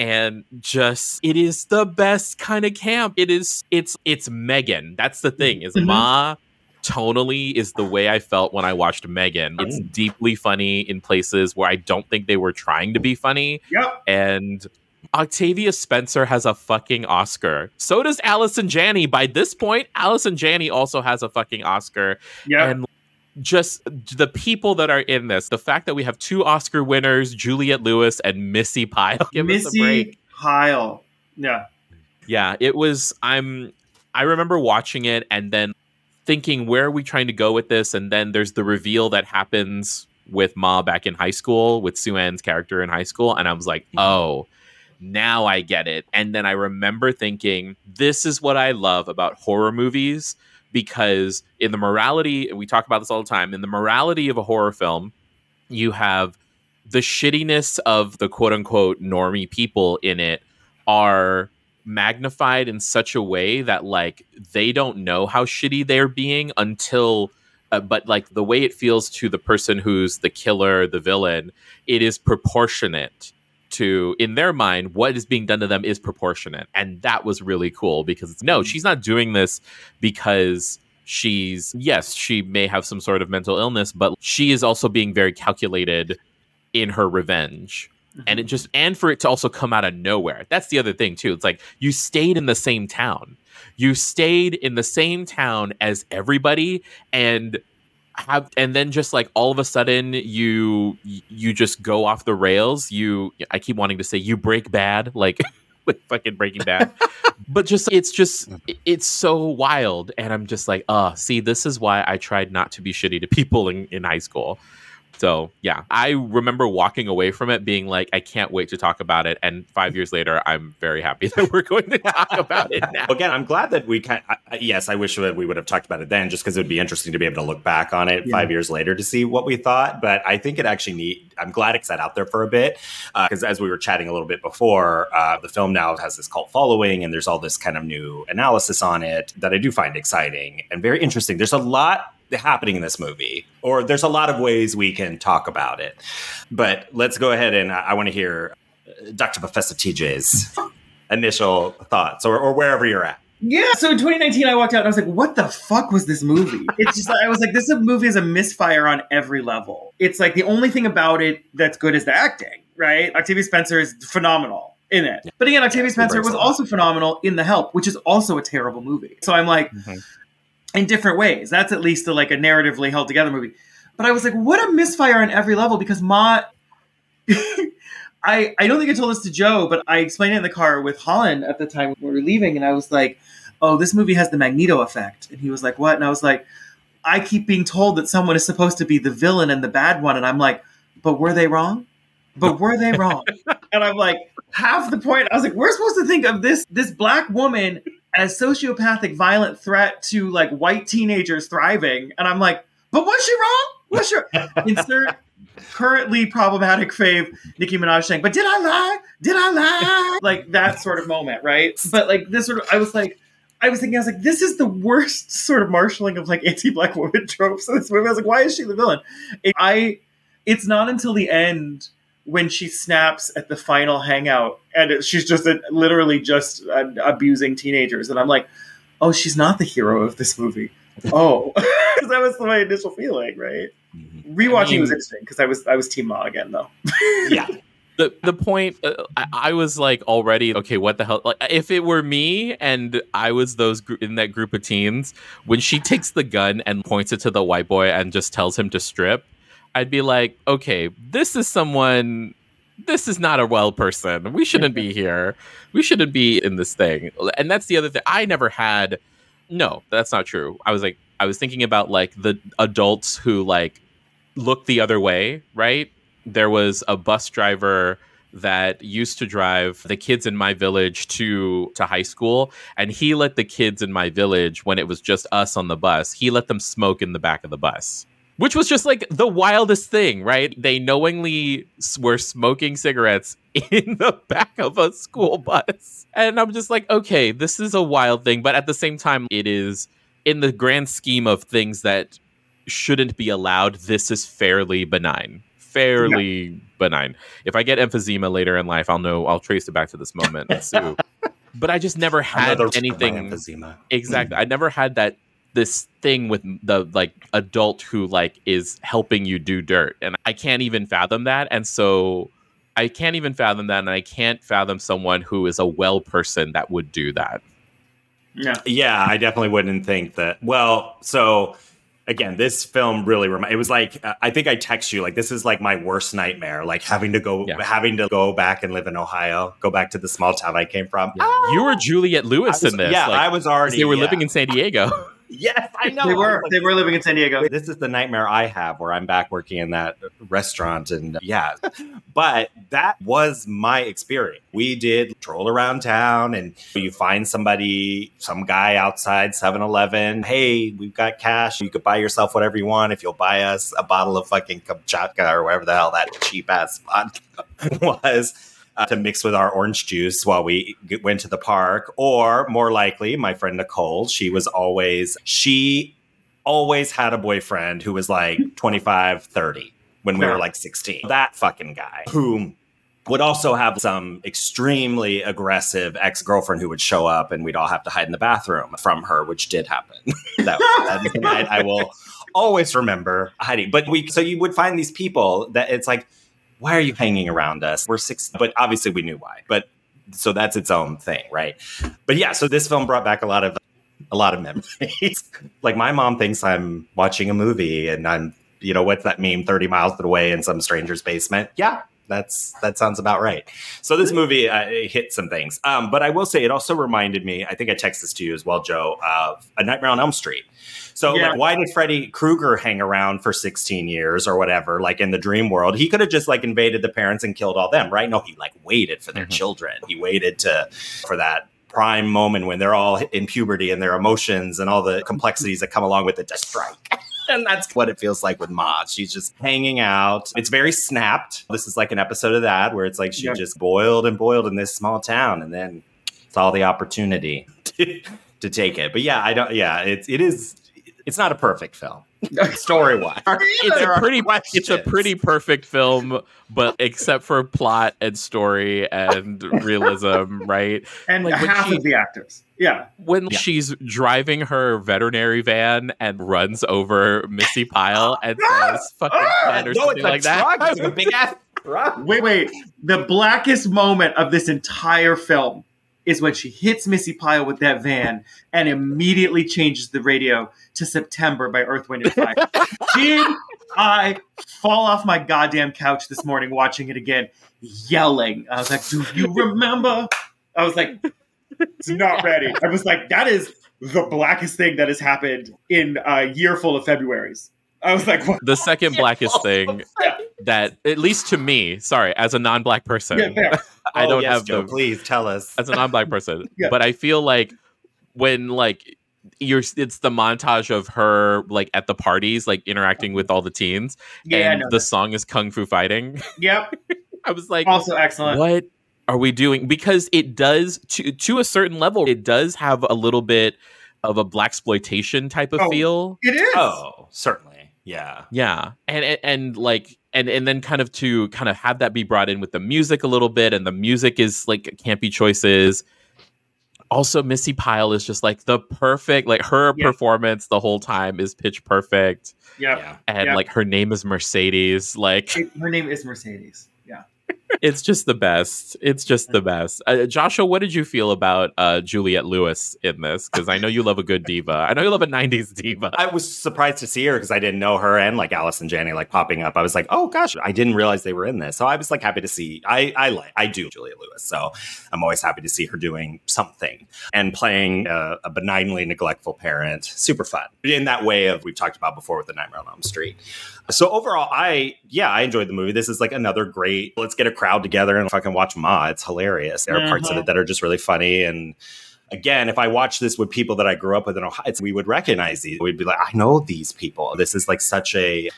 [SPEAKER 3] and just it is the best kind of camp. It is it's it's Megan. That's the thing is
[SPEAKER 4] Mhm.
[SPEAKER 3] Ma tonally is the way I felt when I watched Megan. It's
[SPEAKER 2] Mm.
[SPEAKER 3] deeply funny in places where I don't think they were trying to be funny.
[SPEAKER 4] Yep.
[SPEAKER 3] And Octavia Spencer has a fucking Oscar. So does Allison Janney. By this point, Allison Janney also has a fucking Oscar.
[SPEAKER 4] Yeah.
[SPEAKER 3] And just the people that are in this, the fact that we have two Oscar winners, Juliette Lewis and Missi Pyle. Give us a break.
[SPEAKER 4] Missi Pyle. Yeah.
[SPEAKER 3] Yeah, it was. I'm. I remember watching it and then thinking, where are we trying to go with this? And then there's the reveal that happens with Ma back in high school with Sue Ann's character in high school, and I was like, mm-hmm. oh, now I get it. And then I remember thinking, this is what I love about horror movies because in the morality, we talk about this all the time. In the morality of a horror film, you have the shittiness of the quote unquote normie people in it are magnified in such a way that like they don't know how shitty they're being until uh, but like the way it feels to the person who's the killer the villain it is proportionate to in their mind what is being done to them is proportionate. And that was really cool because it's no mm-hmm. she's not doing this because she's yes she may have some sort of mental illness but she is also being very calculated in her revenge. Mm-hmm. And it just and for it to also come out of nowhere. That's the other thing too. It's like you stayed in the same town. You stayed in the same town as everybody and have and then just like all of a sudden you you just go off the rails. You i keep wanting to say you break bad like with fucking breaking bad. But just it's just it's so wild. And i'm just like uh see this is why i tried not to be shitty to people in, in high school so yeah, I remember walking away from it being like, I can't wait to talk about it. And five years later, I'm very happy that we're going to talk about it now.
[SPEAKER 2] Again, I'm glad that we kind. I- yes, I wish that we would have talked about it then, just because it would be interesting to be able to look back on it
[SPEAKER 4] Yeah.
[SPEAKER 2] five years later to see what we thought. But I think it actually need. I'm glad it sat out there for a bit because as we were chatting a little bit before, uh, the film now has this cult following, and there's all this kind of new analysis on it that I do find exciting and very interesting. There's a lot happening in this movie, or there's a lot of ways we can talk about it. But let's go ahead and I, I want to hear uh, Dr. Professor TJ's initial thoughts, or, or wherever you're at.
[SPEAKER 4] Yeah. So in 2019, I walked out and I was like, "What the fuck was this movie?" It's just I was like, "This movie is a misfire on every level." It's like the only thing about it that's good is the acting, right? Octavia Spencer is phenomenal in it, but again, Octavia Spencer was also phenomenal in The Help, which is also a terrible movie. So I'm like,
[SPEAKER 2] Mhm.
[SPEAKER 4] In different ways. That's at least a, like a narratively held together movie. But I was like, what a misfire on every level because Ma. I, I don't think I told this to Joe, but I explained it in the car with Holland at the time when we were leaving, and I was like, "Oh, this movie has the Magneto effect," and he was like, "What?" And I was like, "I keep being told that someone is supposed to be the villain and the bad one," and I'm like, "But were they wrong? But were they wrong?" and I'm like, half the point. I was like, "We're supposed to think of this this black woman as sociopathic, violent threat to like white teenagers thriving," and I'm like, "But was she wrong? Was she?" Insert currently problematic fave Nicki Minaj saying, "But did I lie? Did I lie?" Like that sort of moment, right? But like this sort of, I was like, I was thinking, I was like, this is the worst sort of marshaling of like anti-black woman tropes in this movie. I was like, why is she the villain? It, I, it's not until the end when she snaps at the final hangout and it, she's just a, literally just uh, abusing teenagers, and I'm like, oh, she's not the hero of this movie. Oh, that was my initial feeling, right? Rewatching
[SPEAKER 3] I mean-
[SPEAKER 4] was interesting because I was I was Team Ma again though.
[SPEAKER 2] Yeah.
[SPEAKER 3] the the point uh, I, I was like already okay what the hell like if it were me and i was those gr- in that group of teens when she takes the gun and points it to the white boy and just tells him to strip i'd be like okay this is someone this is not a well person. We shouldn't be here. We shouldn't be in this thing. And that's the other thing. I never had no that's not true. I was like i was thinking about like the adults who like look the other way right? There was a bus driver that used to drive the kids in my village to to high school and he let the kids in my village when it was just us on the bus. He let them smoke in the back of the bus which was just like the wildest thing right? They knowingly were smoking cigarettes in the back of a school bus. And i'm just like okay this is a wild thing but at the same time it is in the grand scheme of things that shouldn't be allowed this is fairly benign. Fairly benign. If i get emphysema later in life i'll know i'll trace it back to this moment. But i just never had
[SPEAKER 2] Another
[SPEAKER 3] anything
[SPEAKER 2] emphysema.
[SPEAKER 3] exactly. Mm. I never had that this thing with the like adult who like is helping you do dirt and i can't even fathom that and so i can't even fathom that and i can't fathom someone who is a well person that would do that
[SPEAKER 4] Yeah.
[SPEAKER 2] Yeah, I definitely wouldn't think that. Well, so again, this film really remi- it was like uh, I think I text you like this is like my worst nightmare, like having to go
[SPEAKER 3] Yeah.
[SPEAKER 2] having to go back and live in Ohio, go back to the small town I came from.
[SPEAKER 3] you were juliette lewis
[SPEAKER 2] was-
[SPEAKER 3] in this
[SPEAKER 2] yeah,
[SPEAKER 3] like,
[SPEAKER 2] I was already
[SPEAKER 3] they were
[SPEAKER 2] yeah.
[SPEAKER 3] living in san diego
[SPEAKER 2] yes, I know.
[SPEAKER 4] They were they were living in San Diego.
[SPEAKER 2] This is the nightmare I have where I'm back working in that restaurant and uh, yeah. But that was my experience. We did troll around town and you find somebody, some guy outside 7-Eleven. Hey, we've got cash. You could buy yourself whatever you want if you'll buy us a bottle of fucking Kamchatka or whatever the hell that cheap ass vodka was. Uh, to mix with our orange juice while we g- went to the park. Or more likely, my friend Nicole, she was always, she always had a boyfriend who was like 25, 30 when we were like 16. That fucking guy who would also have some extremely aggressive ex-girlfriend who would show up and we'd all have to hide in the bathroom from her, which did happen. that, that night I will always remember hiding. But we so you would find these people that it's like, why are you hanging around us? We're six, but obviously we knew why. But so that's its own thing, right? But yeah, so this film brought back a lot of a lot of memories. like my mom thinks I'm watching a movie and I'm, you know, what's that meme? Thirty miles away in some stranger's basement. Yeah, that's that sounds about right. So this movie uh, it hit some things. Um, but I will say it also reminded me. I think I texted this to you as well, Joe, of A Nightmare on Elm Street. So
[SPEAKER 4] Yeah.
[SPEAKER 2] like, why did Freddy Krueger hang around for 16 years or whatever? Like in the dream world, he could have just like invaded the parents and killed all them, right? No, he like waited for their
[SPEAKER 3] Mhm.
[SPEAKER 2] children. He waited to for that prime moment when they're all in puberty and their emotions and all the complexities that come along with it to strike. And that's what it feels like with Ma. She's just hanging out. It's very snapped. This is like an episode of that where it's like she
[SPEAKER 4] Yeah.
[SPEAKER 2] just boiled and boiled in this small town, and then it's all the opportunity to, to take it. But yeah, I don't. Yeah, it's it is. It's not a perfect film, story wise.
[SPEAKER 3] It's a
[SPEAKER 2] are
[SPEAKER 3] pretty it's a pretty perfect film, but except for plot and story and realism, right?
[SPEAKER 4] and
[SPEAKER 3] Like,
[SPEAKER 4] half
[SPEAKER 3] she-
[SPEAKER 4] of the actors. Yeah.
[SPEAKER 3] When
[SPEAKER 2] Yeah.
[SPEAKER 3] she's driving her veterinary van and runs over Missi Pyle and says "fucking ah, cunt" or
[SPEAKER 2] no,
[SPEAKER 3] something
[SPEAKER 2] it's a
[SPEAKER 3] like that.
[SPEAKER 2] truck. It's a big ass truck.
[SPEAKER 4] Wait, wait. The blackest moment of this entire film is when she hits Missi Pyle with that van and immediately changes the radio to September by Earth, Wind, and Fire. Did I fall off my goddamn couch this morning watching it again, yelling? I was like, Do you remember? I was like, It's not ready. I was like, That is the blackest thing that has happened in a year full of Februarys. I was like, What?
[SPEAKER 3] The second blackest thing
[SPEAKER 4] Yeah.
[SPEAKER 3] That, at least to me, sorry, as a non-black person,
[SPEAKER 4] Yeah.
[SPEAKER 3] I
[SPEAKER 2] Oh,
[SPEAKER 3] don't
[SPEAKER 2] yes,
[SPEAKER 3] have
[SPEAKER 2] Joe,
[SPEAKER 3] the
[SPEAKER 2] Please tell us.
[SPEAKER 3] as a non-black person
[SPEAKER 4] Yeah.
[SPEAKER 3] but i feel like when like you're it's the montage of her like at the parties like interacting with all the teens
[SPEAKER 4] Yeah,
[SPEAKER 3] and
[SPEAKER 4] no,
[SPEAKER 3] the song is kung fu fighting
[SPEAKER 4] yep.
[SPEAKER 3] i was like
[SPEAKER 4] Also excellent.
[SPEAKER 3] what are we doing because it does to to a certain level it does have a little bit of a black exploitation type of
[SPEAKER 4] Oh.
[SPEAKER 3] feel
[SPEAKER 4] It is.
[SPEAKER 2] Oh, certainly. Yeah.
[SPEAKER 3] yeah and, and and like and and then kind of to kind of have that be brought in with the music a little bit and the music is like campy choices also missi pyle is just like the perfect like her
[SPEAKER 4] Yeah.
[SPEAKER 3] performance the whole time is pitch perfect
[SPEAKER 2] Yeah.
[SPEAKER 3] and
[SPEAKER 4] Yeah.
[SPEAKER 3] like her name is mercedes like
[SPEAKER 4] her name is Mercedes.
[SPEAKER 3] It's just the best it's just the best uh, joshua what did you feel about uh juliette lewis in this because i know you love a good diva i know you love a 90s diva
[SPEAKER 2] I was surprised to see her because I didn't know her and like Allison Janney like popping up. I was like, oh gosh, I didn't realize they were in this. So I was like happy to see. I I like I do Julia Lewis, so I'm always happy to see her doing something and playing a, a benignly neglectful parent. Super fun in that way of we've talked about before with the Nightmare on Elm Street. So overall, I yeah, I enjoyed the movie. This is like another great. Let's get a crowd together and fucking watch Ma. It's hilarious. There are parts of it mm-hmm. that are just really funny and again, if I watch this with people that I grew up with in Ohio, it's, we would recognize these. We'd be like, I know these people. This is like such a,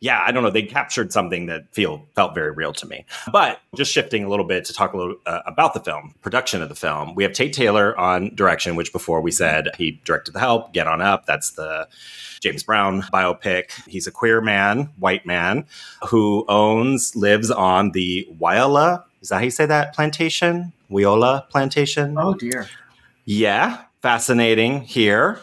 [SPEAKER 2] yeah, I don't know. They captured something that feel felt very real to me. But just shifting a little bit to talk a little uh, about the film, production of the film. We have Tate Taylor on direction, which before we said he directed The Help, Get On Up. That's the James Brown biopic. He's a queer man, white man, who owns, lives on the Wyolah. Is that how you say that? Plantation? Wyolah Plantation?
[SPEAKER 4] Oh dear.
[SPEAKER 2] Yeah, fascinating here.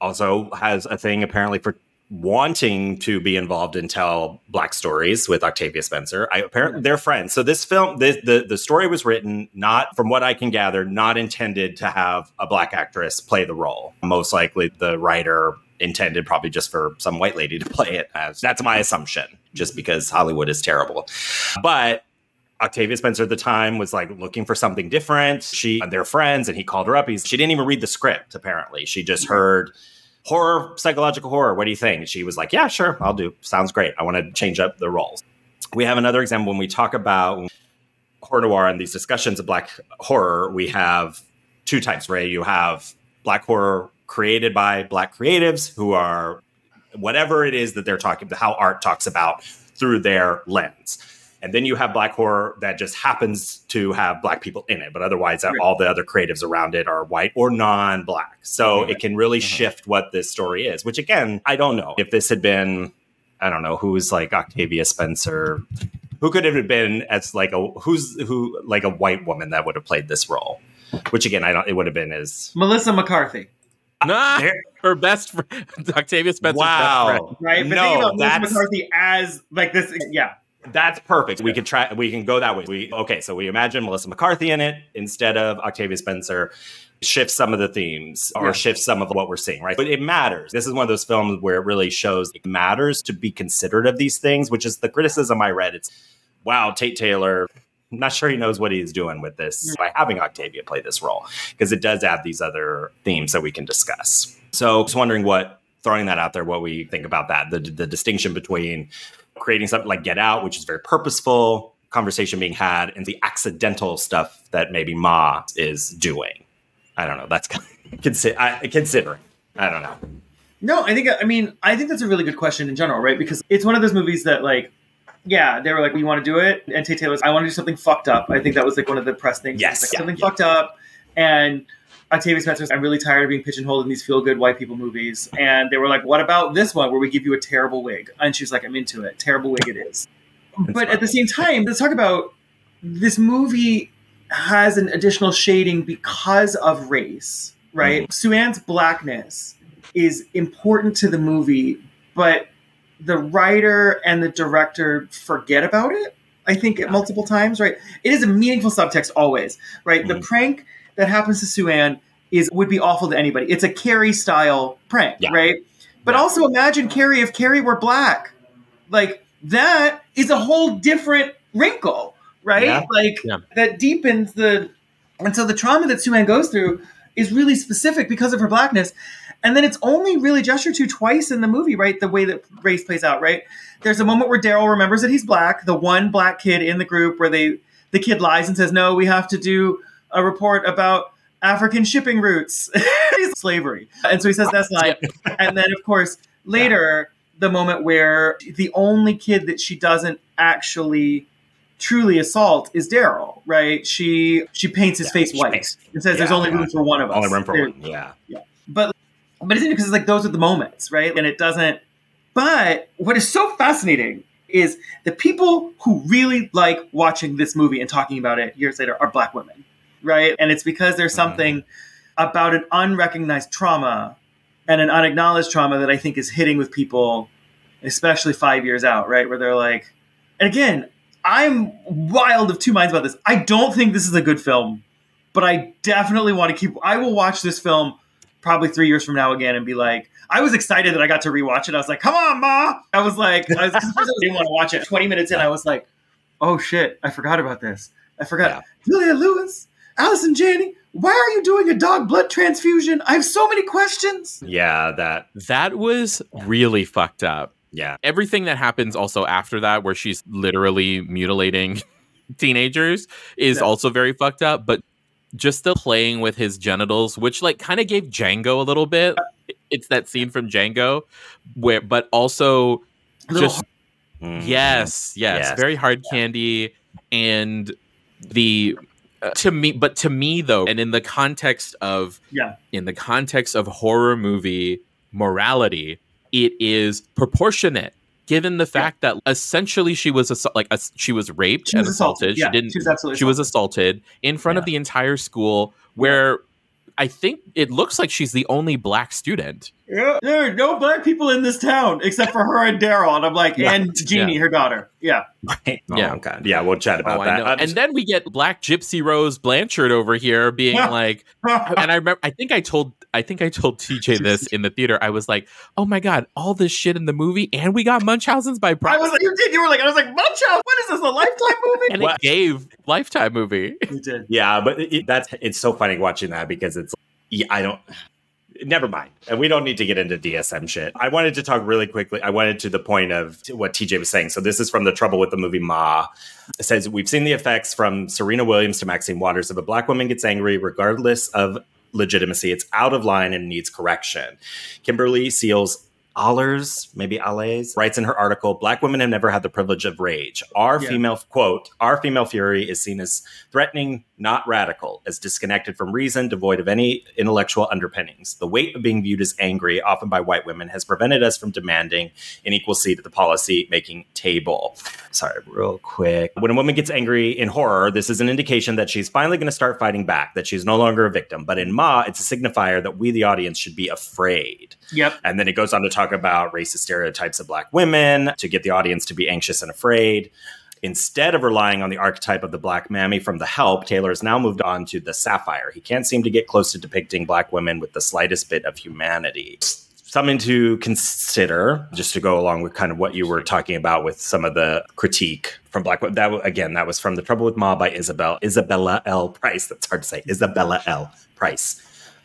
[SPEAKER 2] Also has a thing apparently for wanting to be involved and tell black stories with Octavia Spencer. I apparently they're friends. So this film, this, the the story was written not, from what I can gather, not intended to have a black actress play the role. Most likely, the writer intended probably just for some white lady to play it as. That's my assumption, just because Hollywood is terrible. But Octavia Spencer at the time was like looking for something different. She and they're friends, and he called her up. He's she didn't even read the script. Apparently, she just heard horror, psychological horror. What do you think? She was like, yeah, sure, I'll do. Sounds great. I want to change up the roles. We have another example when we talk about horror noire and these discussions of black horror. We have two types, right? You have black horror created by black creatives who are whatever it is that they're talking about, how art talks about through their lens. And then you have black horror that just happens to have black people in it, but otherwise,
[SPEAKER 4] Right.
[SPEAKER 2] all the other creatives around it are white or non black. So it can really uh-huh. shift what this story is, which again, I don't know. If this had been, I don't know, who's like Octavia Spencer, who could it have been as like a, who's who, like a white woman that would have played this role? Which again, I don't, it would have been as,
[SPEAKER 4] Melissa McCarthy,
[SPEAKER 3] Nah, ah,
[SPEAKER 2] There-
[SPEAKER 3] her best friend, Octavia Spencer's best friend.
[SPEAKER 2] wow.
[SPEAKER 4] right? But
[SPEAKER 2] No,
[SPEAKER 4] think about Melissa
[SPEAKER 2] that's-
[SPEAKER 4] McCarthy as like this. Yeah,
[SPEAKER 2] That's perfect. We could try. We can go that way. We okay. So we imagine Melissa McCarthy in it instead of Octavia Spencer. Shift some of the themes or
[SPEAKER 4] Yeah.
[SPEAKER 2] shift some of what we're seeing, right? But it matters. This is one of those films where it really shows it matters to be considerate of these things, which is the criticism I read. It's wow, Tate Taylor. I'm not sure he knows what he's doing with this by having Octavia play this role because it does add these other themes that we can discuss. So, just wondering what throwing that out there, what we think about that, the the distinction between creating something like Get Out, which is very purposeful, conversation being had, and the accidental stuff that maybe Ma is doing. I don't know. That's consider I, considering. I don't know.
[SPEAKER 4] No, I think I mean I think that's a really good question in general, right? Because it's one of those movies that like, yeah, they were like, "We want to do it," and Tate Taylor's, "I want to do something fucked up." I think that was like one of the press things.
[SPEAKER 2] Yes,
[SPEAKER 4] like,
[SPEAKER 2] yeah,
[SPEAKER 4] something
[SPEAKER 2] yeah.
[SPEAKER 4] fucked up, and Octavia Spencer's, "I'm really tired of being pigeonholed in these feel good white people movies," and they were like, "What about this one where we give you a terrible wig?" And she's like, "I'm into it. Terrible wig it is." but at the same time, let's talk about this movie has an additional shading because of race, right? Sue Ann's blackness is important to the movie, but the writer and the director forget about it. I think at multiple times, right? It is a meaningful subtext always, right? The
[SPEAKER 2] Mhm.
[SPEAKER 4] prank that happens to Sue Ann is would be awful to anybody. It's a Carrie style prank,
[SPEAKER 2] Yeah.
[SPEAKER 4] right? But
[SPEAKER 2] Yeah.
[SPEAKER 4] also imagine Carrie if Carrie were black. Like that is a whole different wrinkle, right?
[SPEAKER 2] Yeah.
[SPEAKER 4] Like that deepens the and so the trauma that Sue Ann goes through is really specific because of her blackness. And then it's only really gestured to twice in the movie, right? The way that race plays out, right? There's a moment where Daryl remembers that he's black, the one black kid in the group where they the kid lies and says, No, we have to do a report about African shipping routes. slavery. And so he says that's line. And then of course later the moment where the only kid that she doesn't actually truly assault is Daryl, right? She she paints his face white
[SPEAKER 2] paints-
[SPEAKER 4] and says there's only
[SPEAKER 2] yeah.
[SPEAKER 4] room for one of us.
[SPEAKER 2] Only room for
[SPEAKER 4] There-
[SPEAKER 2] one. Yeah.
[SPEAKER 4] But but it's because it's like those are the moments, right? And it doesn't. But what is so fascinating is the people who really like watching this movie and talking about it years later are black women, right? And it's because there's mm-hmm. something about an unrecognized trauma and an unacknowledged trauma that I think is hitting with people, especially five years out, right? Where they're like, and again, I'm wild of two minds about this. I don't think this is a good film, but I definitely want to keep. I will watch this film probably three years from now again and be like, I was excited that I got to rewatch it. I was like, come on, ma. I was like, I was, I didn't want to watch it. 20 minutes in, I was like, oh shit, I forgot about this. I forgot.
[SPEAKER 2] Yeah.
[SPEAKER 4] Juliette Lewis, Allison Janney, why are you doing a dog blood transfusion? I have so many questions.
[SPEAKER 2] Yeah. That.
[SPEAKER 3] That was really fucked up.
[SPEAKER 2] Yeah.
[SPEAKER 3] Everything that happens also after that, where she's literally mutilating teenagers, is
[SPEAKER 4] Yeah.
[SPEAKER 3] also very fucked up. But just the playing with his genitals, which like kind of gave Django a little bit. It's that scene from Django, where but also just
[SPEAKER 2] Mhm.
[SPEAKER 3] Yes, yes,
[SPEAKER 2] Yes.
[SPEAKER 3] very hard candy, and the uh, to me, but to me though, and in the context of
[SPEAKER 4] Yeah.
[SPEAKER 3] in the context of horror movie morality, it is proportionate. Given the fact that essentially she was assault, like ass- she was raped
[SPEAKER 4] She
[SPEAKER 3] and
[SPEAKER 4] assaulted.
[SPEAKER 3] assaulted.
[SPEAKER 4] Yeah,
[SPEAKER 3] she didn't.
[SPEAKER 4] she was absolutely
[SPEAKER 3] she was assaulted in front of the entire school, where I think it looks like she's the only black student.
[SPEAKER 4] Yeah, there are no black people in this town except for her and Daryl. And I'm like,
[SPEAKER 2] Yeah.
[SPEAKER 4] and Jeannie, her daughter. Yeah.
[SPEAKER 2] Right. Oh,
[SPEAKER 3] Yeah.
[SPEAKER 2] God. Yeah. We'll chat about
[SPEAKER 3] Oh,
[SPEAKER 2] that.
[SPEAKER 3] know.
[SPEAKER 2] Uh,
[SPEAKER 3] and then we get Black Gypsy Rose Blanchard over here being like, and I remember, I think I told, I think I told TJ this in the theater. I was like, oh my god, all this shit in the movie, and we got Munchausen's by
[SPEAKER 4] I was like, you did. You were like, I was like, Munchausen. What is this? A lifetime movie?
[SPEAKER 3] and
[SPEAKER 2] What?
[SPEAKER 3] it gave Lifetime movie.
[SPEAKER 4] You did.
[SPEAKER 2] Yeah, but it, that's it's so funny watching that because it's yeah, I don't. Never mind. And we don't need to get into DSM shit. I wanted to talk really quickly. I wanted to the point of what TJ was saying. So this is from the trouble with the movie Ma. It says we've seen the effects from Serena Williams to Maxine Waters. If a black woman gets angry, regardless of legitimacy, it's out of line and needs correction. Kimberly Seals Allers, maybe Allers, writes in her article, Black women have never had the privilege of rage. Our
[SPEAKER 4] Yeah.
[SPEAKER 2] female, quote, our female fury is seen as threatening, not radical, as disconnected from reason, devoid of any intellectual underpinnings. The weight of being viewed as angry, often by white women, has prevented us from demanding an equal seat at the policy making table. Sorry, real quick. When a woman gets angry in horror, this is an indication that she's finally going to start fighting back, that she's no longer a victim. But in Ma, it's a signifier that we, the audience, should be afraid.
[SPEAKER 4] Yep.
[SPEAKER 2] And then it goes on to talk about racist stereotypes of black women to get the audience to be anxious and afraid. Instead of relying on the archetype of the black mammy from The Help, Taylor has now moved on to the sapphire. He can't seem to get close to depicting black women with the slightest bit of humanity. Something to consider, just to go along with kind of what you were talking about with some of the critique from Black. That again, that was from The Trouble with Ma by Isabel Isabella L. Price. That's hard to say. Isabella L. Price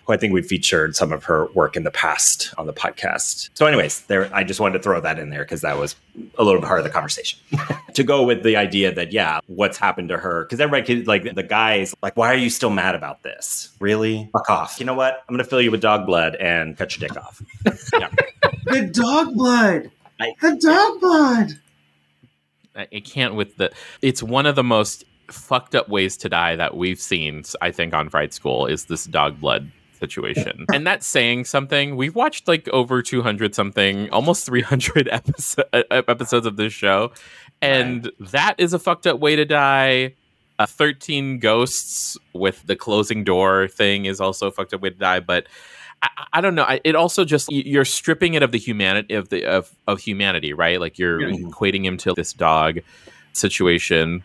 [SPEAKER 2] who I think we've featured some of her work in the past on the podcast. So, anyways, there I just wanted to throw that in there because that was a little part of the conversation. to go with the idea that yeah, what's happened to her? Because everybody could, like the guys like, why are you still mad about this? Really? Fuck off. You know what? I'm gonna fill you with dog blood and cut your dick off. yeah.
[SPEAKER 4] The dog blood.
[SPEAKER 2] I-
[SPEAKER 4] the dog blood.
[SPEAKER 3] I I can't with the. It's one of the most fucked up ways to die that we've seen. I think on Fright School is this dog blood situation, and that's saying something. We've watched like over two hundred something, almost three hundred episode, episodes of this show, and that is a fucked up way to die. Uh, 13 ghosts with the closing door thing is also a fucked up way to die but I, I don't know. I, it also just you're stripping it of the humanity of the of, of humanity, right? Like you're
[SPEAKER 4] Yeah.
[SPEAKER 3] equating him to this dog situation,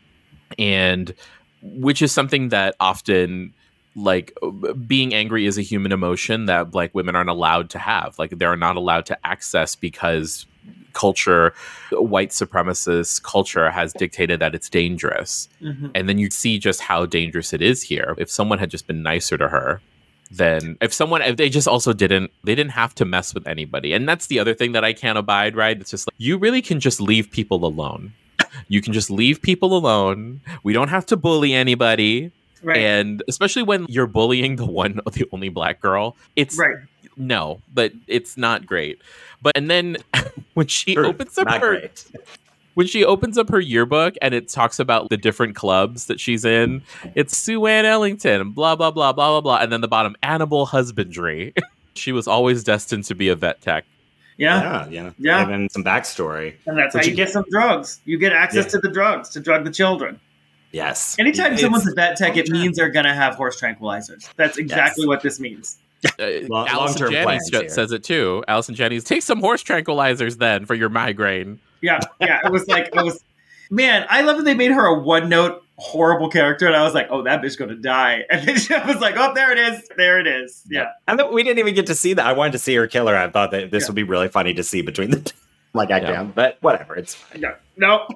[SPEAKER 3] and which is something that often like being angry is a human emotion that black women aren't allowed to have. Like they're not allowed to access because culture, white supremacist culture has dictated that it's dangerous.
[SPEAKER 4] Mhm.
[SPEAKER 3] And then you see just how dangerous it is here. If someone had just been nicer to her, then if someone if they just also didn't they didn't have to mess with anybody. And that's the other thing that I can't abide, right? It's just like you really can just leave people alone. You can just leave people alone. We don't have to bully anybody.
[SPEAKER 4] Right.
[SPEAKER 3] And especially when you're bullying the one the only black girl, it's
[SPEAKER 4] right.
[SPEAKER 3] no, but it's not great. But and then when she
[SPEAKER 2] True.
[SPEAKER 3] opens up her
[SPEAKER 2] great.
[SPEAKER 3] when she opens up her yearbook and it talks about the different clubs that she's in, it's Sue Ann Ellington, blah blah blah blah blah blah, and then the bottom animal husbandry. she was always destined to be a vet tech.
[SPEAKER 4] Yeah.
[SPEAKER 2] Yeah, yeah,
[SPEAKER 4] Yeah.
[SPEAKER 2] Given some backstory.
[SPEAKER 4] And that's
[SPEAKER 2] But
[SPEAKER 4] how you
[SPEAKER 2] you-
[SPEAKER 4] get some drugs. You get access
[SPEAKER 2] Yeah.
[SPEAKER 4] to the drugs to drug the children.
[SPEAKER 2] Yes.
[SPEAKER 4] Anytime
[SPEAKER 2] It's-
[SPEAKER 4] someone's a vet tech, it means they're going to have horse tranquilizers. That's exactly
[SPEAKER 2] Yes.
[SPEAKER 4] what this means.
[SPEAKER 3] Uh,
[SPEAKER 2] Long-
[SPEAKER 3] Allison
[SPEAKER 2] long-term plans here.
[SPEAKER 3] says it too. Allison Jennings, take some horse tranquilizers then for your migraine.
[SPEAKER 4] Yeah, yeah. It was like I was, man. I love that they made her a one note horrible character, and I was like, oh, that bitch gonna die. And then she I was like, oh, there it is, there it is. Yeah,
[SPEAKER 2] And then we didn't even get to see that. I wanted to see her kill her. I thought that this
[SPEAKER 4] Yeah.
[SPEAKER 2] would be really funny to see between the two. Like I
[SPEAKER 3] Yeah.
[SPEAKER 2] can, but whatever. It's fine.
[SPEAKER 4] no, no.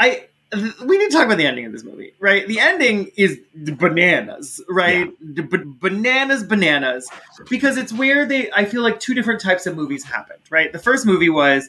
[SPEAKER 4] I th- we need to talk about the ending of this movie, right? The ending is bananas, right? The b- bananas, bananas, because it's where they. I feel like two different types of movies happened, right? The first movie was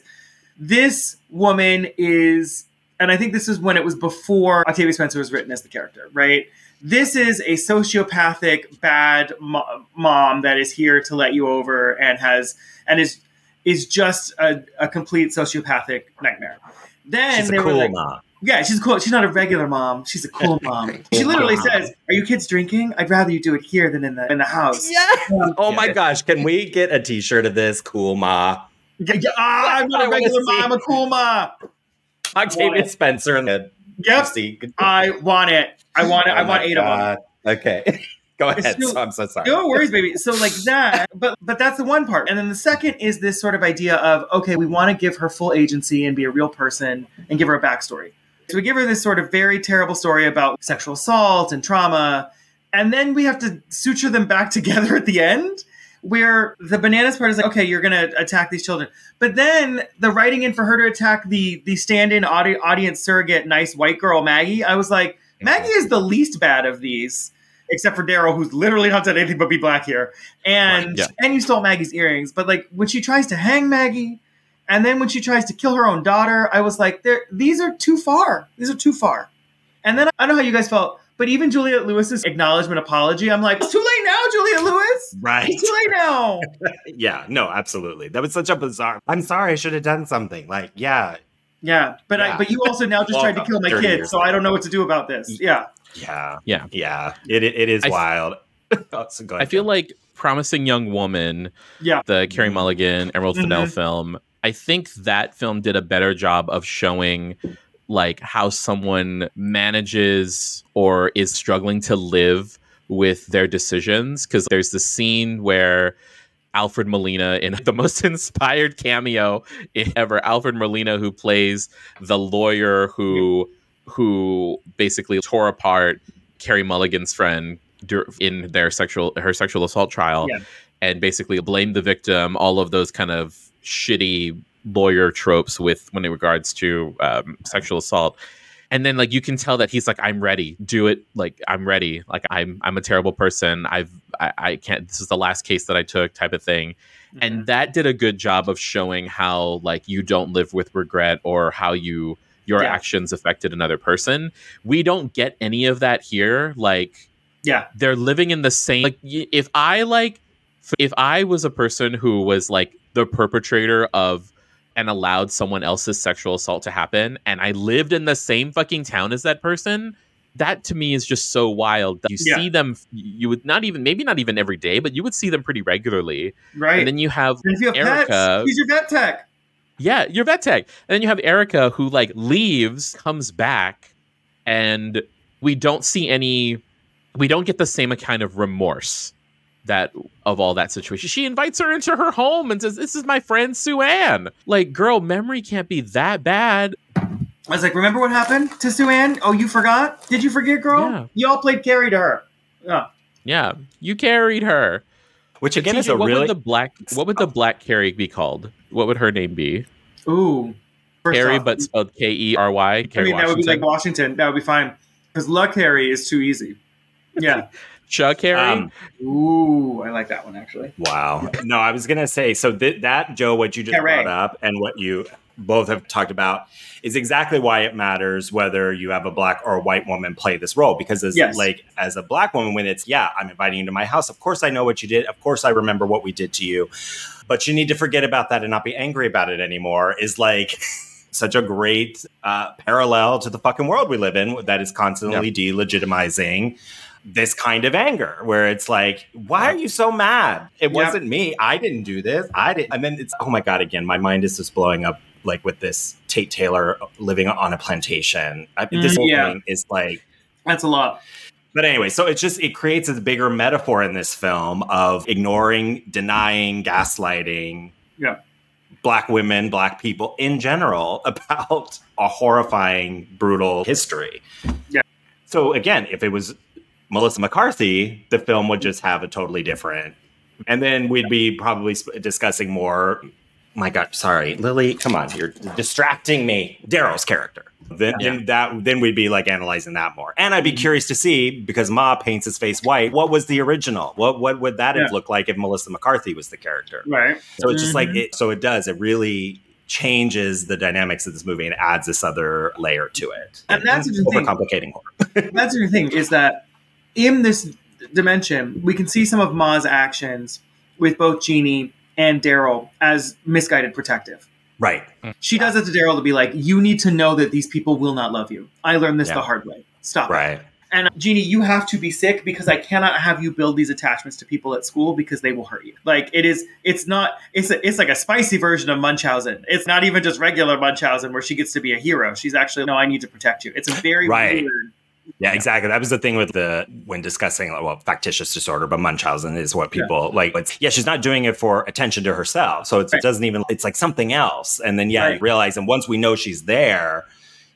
[SPEAKER 4] this woman is, and I think this is when it was before Octavia Spencer was written as the character, right? This is a sociopathic, bad mo- mom that is here to let you over and has and is is just a, a complete sociopathic nightmare. Then
[SPEAKER 2] she's a
[SPEAKER 4] they were
[SPEAKER 2] cool
[SPEAKER 4] like,
[SPEAKER 2] mom.
[SPEAKER 4] Yeah, she's cool. She's not a regular mom. She's a cool mom. She literally
[SPEAKER 2] Mom.
[SPEAKER 4] says, "Are you kids drinking? I'd rather you do it here than in the in the house."
[SPEAKER 2] Yeah. Oh my gosh! Can we get a T-shirt of this? Cool ma.
[SPEAKER 4] Yeah, yeah, ah, I'm not
[SPEAKER 2] I
[SPEAKER 4] a
[SPEAKER 2] wanna
[SPEAKER 4] regular mom. I'm a cool mom.
[SPEAKER 2] Octavia
[SPEAKER 4] What?
[SPEAKER 2] Spencer and the
[SPEAKER 4] Yep,
[SPEAKER 2] see.
[SPEAKER 4] I want it. I want it. I
[SPEAKER 2] Oh
[SPEAKER 4] want
[SPEAKER 2] my
[SPEAKER 4] eight of them.
[SPEAKER 2] Okay, go ahead.
[SPEAKER 4] So-
[SPEAKER 2] So, I'm so sorry.
[SPEAKER 4] No worries, baby. So like that, but but that's the one part. And then the second is this sort of idea of okay, we want to give her full agency and be a real person and give her a backstory. So we give her this sort of very terrible story about sexual assault and trauma, and then we have to suture them back together at the end. Where the bananas part is like, okay, you're gonna attack these children, but then the writing in for her to attack the the stand-in audi- audience surrogate, nice white girl Maggie. I was like, Maggie is the least bad of these except for Daryl, who's literally not done anything but be black here. And
[SPEAKER 3] Right, yeah.
[SPEAKER 4] and you stole Maggie's earrings. But like when she tries to hang Maggie, and then when she tries to kill her own daughter, I was like, these are too far. These are too far. And then I don't know how you guys felt, but even Juliette Lewis's acknowledgement apology, I'm like, it's too late now, Juliette Lewis.
[SPEAKER 2] Right.
[SPEAKER 4] It's too late now.
[SPEAKER 2] Yeah, no, absolutely. That was such a bizarre. I'm sorry, I should have done something. Like, yeah,
[SPEAKER 4] Yeah, but I, but you also now just tried to kill my
[SPEAKER 2] 30
[SPEAKER 4] kids, so I don't know what to do about this. Yeah,
[SPEAKER 2] yeah,
[SPEAKER 3] Yeah.
[SPEAKER 2] yeah. It it, it is
[SPEAKER 3] I f-
[SPEAKER 2] wild. Oh, so go
[SPEAKER 3] I feel like Promising Young Woman,
[SPEAKER 4] yeah,
[SPEAKER 3] the Carey Mulligan, Emerald Fennell
[SPEAKER 4] Mhm.
[SPEAKER 3] film, I think that film did a better job of showing like how someone manages or is struggling to live with their decisions. Cause there's the scene where Alfred Molina in the most inspired cameo ever, Alfred Molina who plays the lawyer who who basically tore apart Carey Mulligan's friend in their sexual her sexual assault trial
[SPEAKER 4] Yeah.
[SPEAKER 3] and basically blamed the victim all of those kind of shitty lawyer tropes with when it regards to um, sexual assault. And then like you can tell that he's like i'm ready. Do it. Like i'm ready. Like i'm i'm a terrible person. I've i, I can't this is the last case that i took type of thing. And that did a good job of showing how like you don't live with regret or how you your
[SPEAKER 4] Yeah.
[SPEAKER 3] actions affected another person. We don't get any of that here. Like
[SPEAKER 4] yeah,
[SPEAKER 3] they're living in the same like if i like if i was a person who was like the perpetrator of and allowed someone else's sexual assault to happen and i lived in the same fucking town as that person that to me is just so wild you
[SPEAKER 4] Yeah.
[SPEAKER 3] see them you would not even maybe not even every day but you would see them pretty regularly
[SPEAKER 4] right.
[SPEAKER 3] and then you have
[SPEAKER 4] And you have
[SPEAKER 3] Erica-
[SPEAKER 4] pets, he's your vet tech.
[SPEAKER 3] yeah, your vet tech. And then you have Erica who like leaves, comes back, and we don't see any we don't get the same kind of remorse that of all that situation. She invites her into her home and says, This is my friend Sue Ann. Like, girl, memory can't be that bad.
[SPEAKER 4] I was like, remember what happened to Sue Ann? Oh, you forgot? Did you forget, girl?
[SPEAKER 3] Yeah.
[SPEAKER 4] You all played Carrie to her. Yeah.
[SPEAKER 3] Yeah. You carried her.
[SPEAKER 2] which again is a
[SPEAKER 3] what
[SPEAKER 2] really
[SPEAKER 3] would the black what would the oh. black Carrie be called? What would her name be?
[SPEAKER 4] Ooh. First
[SPEAKER 3] Carrie, but spelled K E R Y.
[SPEAKER 4] I
[SPEAKER 3] Carrie
[SPEAKER 4] mean, that would be like
[SPEAKER 3] Washington.
[SPEAKER 4] Washington. That would be fine. Because La'Kerry is too easy. Yeah.
[SPEAKER 3] Chuck Carrie.
[SPEAKER 2] Um,
[SPEAKER 4] Ooh, I like that one actually.
[SPEAKER 2] Wow. No, I was gonna say so th- that Joe, what you just
[SPEAKER 4] Yeah,
[SPEAKER 2] brought up and what you both have talked about is exactly why it matters whether you have a black or a white woman play this role. Because as
[SPEAKER 4] Yes.
[SPEAKER 2] like as a black woman, when it's yeah, I'm inviting you to my house. Of course, I know what you did. Of course, I remember what we did to you. But you need to forget about that and not be angry about it anymore. Is like. Such a great uh, parallel to the fucking world we live in that is constantly delegitimizing this kind of anger where it's like, why are you so mad? It wasn't me. I didn't do this. I didn't. And then it's, oh my God, again, my mind is just blowing up like with this Tate Taylor living on a plantation. I, this
[SPEAKER 4] Mm,
[SPEAKER 2] whole
[SPEAKER 4] yeah.
[SPEAKER 2] thing is like,
[SPEAKER 4] That's a lot.
[SPEAKER 2] but anyway, so it's just, it creates a bigger metaphor in this film of ignoring, denying, gaslighting.
[SPEAKER 4] Yeah.
[SPEAKER 2] Black women, black people in general about a horrifying, brutal history.
[SPEAKER 4] Yeah.
[SPEAKER 2] So again, if it was Melissa McCarthy, the film would just have a totally different. And then we'd be probably sp- discussing more. My God, sorry, Lily, come on, you're distracting me. Daryl's character. Then, then that then we'd be like analyzing that more. And I'd be curious to see because Ma paints his face white. What was the original? What what would that have looked like if Melissa McCarthy was the character?
[SPEAKER 4] Right.
[SPEAKER 2] So it's just like
[SPEAKER 4] Mhm.
[SPEAKER 2] it. So it does. It really changes the dynamics of this movie and adds this other layer to it.
[SPEAKER 4] And that's the thing.
[SPEAKER 2] overcomplicating horror.
[SPEAKER 4] That's the thing is that in this dimension, we can see some of Ma's actions with both Jeannie and Daryl as misguided protective.
[SPEAKER 2] Right.
[SPEAKER 4] She does it to Daryl to be like, "You need to know that these people will not love you. I learned this
[SPEAKER 2] Yeah.
[SPEAKER 4] the hard way. Stop it."
[SPEAKER 2] Right.
[SPEAKER 4] And uh, Jeannie, you have to be sick because I cannot have you build these attachments to people at school because they will hurt you. Like it is, it's not, it's a, it's like a spicy version of Munchausen. It's not even just regular Munchausen where she gets to be a hero. She's actually, no, I need to protect you. It's a very
[SPEAKER 2] Right.
[SPEAKER 4] weird.
[SPEAKER 2] Yeah, exactly. That was the thing with the when discussing well, factitious disorder, but Munchausen is what people like. It's, yeah, she's not doing it for attention to herself, so it's,
[SPEAKER 4] Right.
[SPEAKER 2] it doesn't even. It's like something else, and then yeah, you
[SPEAKER 4] Right.
[SPEAKER 2] realize, and once we know she's there,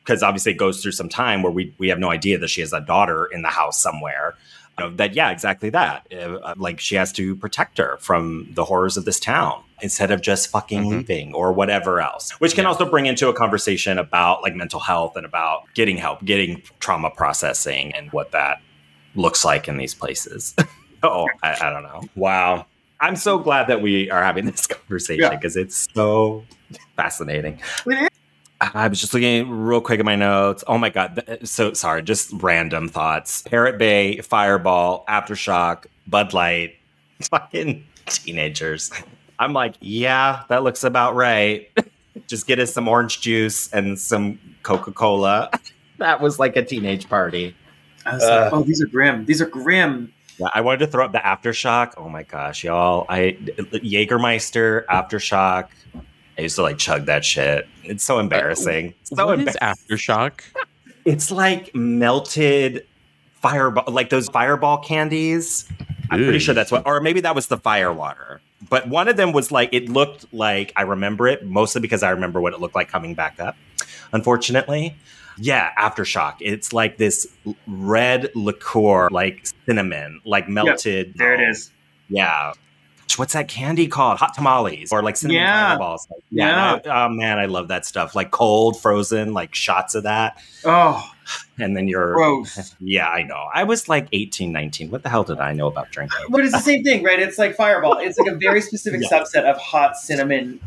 [SPEAKER 2] because obviously it goes through some time where we we have no idea that she has a daughter in the house somewhere. You know, that yeah, exactly that. Uh, like she has to protect her from the horrors of this town instead of just fucking
[SPEAKER 3] Mhm.
[SPEAKER 2] leaving or whatever else. Which can
[SPEAKER 3] Yeah.
[SPEAKER 2] also bring into a conversation about like mental health and about getting help, getting trauma processing, and what that looks like in these places. oh, I, I don't know. Wow. I'm so glad that we are having this conversation
[SPEAKER 4] Yeah.
[SPEAKER 2] because it's so fascinating. I was just looking real quick at my notes. Oh my god! So sorry, just random thoughts. Parrot Bay, Fireball, Aftershock, Bud Light, fucking teenagers. I'm like, yeah, that looks about right. just get us some orange juice and some Coca Cola. that was like a teenage party.
[SPEAKER 4] I was like, uh, oh, these are grim. These are grim.
[SPEAKER 2] Yeah, I wanted to throw up the aftershock. Oh my gosh, y'all! I Jägermeister aftershock. I used to like chug that shit. It's so uh, embarrassing. So
[SPEAKER 3] What is
[SPEAKER 2] embarrassing.
[SPEAKER 3] aftershock?
[SPEAKER 2] It's like melted fireball, like those fireball candies. I'm pretty sure that's what, or maybe that was the fire water. But one of them was like it looked like I remember it mostly because I remember what it looked like coming back up. Unfortunately, yeah, aftershock. It's like this red liqueur, like cinnamon, like melted.
[SPEAKER 4] There it is.
[SPEAKER 2] Yeah. What's that candy called? Hot tamales or like cinnamon
[SPEAKER 4] Yeah.
[SPEAKER 2] fireballs. Like, yeah. and I- oh man, I love that stuff. Like cold, frozen, like shots of that.
[SPEAKER 4] Oh,
[SPEAKER 2] And then you're
[SPEAKER 4] gross.
[SPEAKER 2] Yeah, I know. I was like 18, 19. What the hell did I know about drinking?
[SPEAKER 4] But it's the same thing, right? It's like Fireball. It's like a very specific
[SPEAKER 2] Yeah.
[SPEAKER 4] subset of hot cinnamon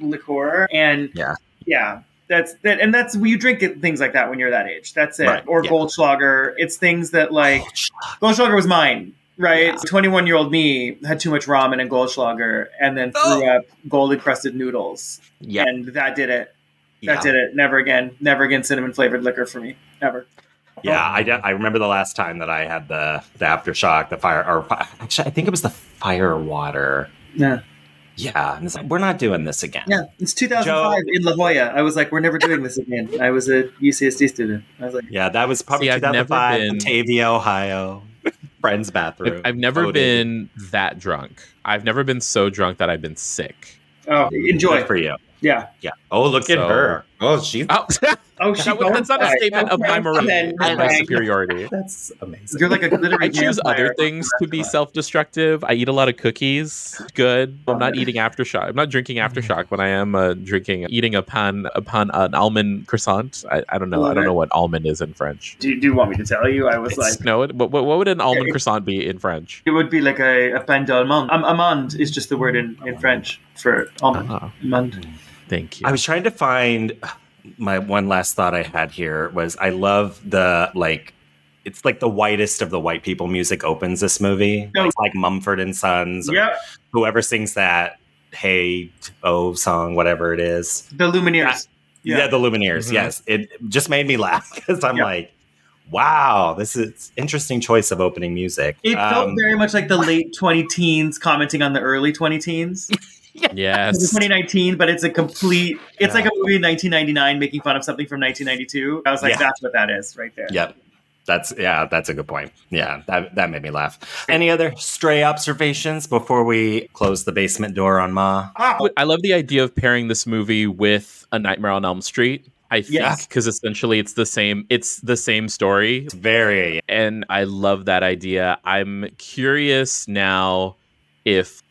[SPEAKER 4] liqueur, and
[SPEAKER 2] Yeah.
[SPEAKER 4] yeah, that's that, and that's you drink it, things like that when you're that age. That's it.
[SPEAKER 2] Right,
[SPEAKER 4] Or
[SPEAKER 2] yeah.
[SPEAKER 4] Goldschlager. It's things that like Goldschlager was mine. Right,
[SPEAKER 2] Yeah.
[SPEAKER 4] twenty-one-year-old me had too much ramen and Goldschlager, and then threw oh. up gold-encrusted noodles,
[SPEAKER 2] Yeah.
[SPEAKER 4] and that did it. That
[SPEAKER 2] yeah.
[SPEAKER 4] did it. Never again. Never again. Cinnamon flavored liquor for me. Ever.
[SPEAKER 2] Yeah, I, de- I remember the last time that I had the the aftershock, the fire, or actually, I think it was the fire water.
[SPEAKER 4] Yeah.
[SPEAKER 2] Yeah, and it's like, we're not doing this again.
[SPEAKER 4] Yeah, it's 2005 in La Jolla. I was like, we're never doing this again. I was a UCSD student. I was like,
[SPEAKER 2] Yeah, that was probably
[SPEAKER 3] See,
[SPEAKER 2] 2005,
[SPEAKER 3] been-
[SPEAKER 2] Batavia, Ohio. Friend's bathroom.
[SPEAKER 3] I've, I've never oh,
[SPEAKER 2] Loaded.
[SPEAKER 3] been that drunk. I've never been so drunk that I've been sick.
[SPEAKER 4] oh, enjoy.
[SPEAKER 2] Good for you.
[SPEAKER 4] Yeah.
[SPEAKER 2] Yeah. Oh, look at her. Oh, she's
[SPEAKER 3] Oh,
[SPEAKER 4] Oh, she
[SPEAKER 3] that was, that's not a
[SPEAKER 4] Okay,
[SPEAKER 3] statement of my morality,
[SPEAKER 4] then,
[SPEAKER 3] of my superiority.
[SPEAKER 2] that's amazing.
[SPEAKER 4] You're like a glittery
[SPEAKER 3] I choose other things to be self-destructive. I eat a lot of cookies. Good. I'm not eating aftershock. I'm not drinking aftershock when I am uh, drinking, eating a pan, a pan, an almond croissant. I, I don't know. I don't know what almond is in French.
[SPEAKER 4] Do you, do you want me to tell you? I was
[SPEAKER 2] It's-
[SPEAKER 4] like,
[SPEAKER 3] No, it, what, what would an almond
[SPEAKER 4] it-
[SPEAKER 3] croissant be in French?
[SPEAKER 4] it would be like a, a pain d'almond. Um, amande is just the word in, in French for almond.
[SPEAKER 3] Ah,
[SPEAKER 4] Amande.
[SPEAKER 3] Thank you.
[SPEAKER 2] I was trying to find my one last thought I had here was I love the like it's like the whitest of the white people music opens this movie.
[SPEAKER 4] Oh.
[SPEAKER 2] It's like Mumford and Sons or
[SPEAKER 4] Yeah,
[SPEAKER 2] whoever sings that hey oh song whatever it is.
[SPEAKER 4] the Lumineers.
[SPEAKER 2] Yeah, the Lumineers.
[SPEAKER 3] Mhm.
[SPEAKER 2] Yes. It just made me laugh because I'm
[SPEAKER 4] Yeah.
[SPEAKER 2] like wow, this is interesting choice of opening music.
[SPEAKER 4] It felt
[SPEAKER 2] Um,
[SPEAKER 4] very much like the late 20 teens commenting on the early 20 teens. It's
[SPEAKER 3] yes.
[SPEAKER 4] 2019, but it's a complete. It's
[SPEAKER 2] Yeah.
[SPEAKER 4] like a movie in 1999 making fun of something from 1992. I was like,
[SPEAKER 2] Yeah.
[SPEAKER 4] that's what that is right there.
[SPEAKER 2] Yep. That's yeah, that's a good point. Yeah, that that made me laugh. Any other stray observations before we close the basement door on Ma?
[SPEAKER 4] Ah,
[SPEAKER 3] I love the idea of pairing this movie with A Nightmare on Elm Street. I think
[SPEAKER 4] Yes.
[SPEAKER 3] because essentially it's the same. It's the same story,
[SPEAKER 2] It's very
[SPEAKER 3] and I love that idea. I'm curious now if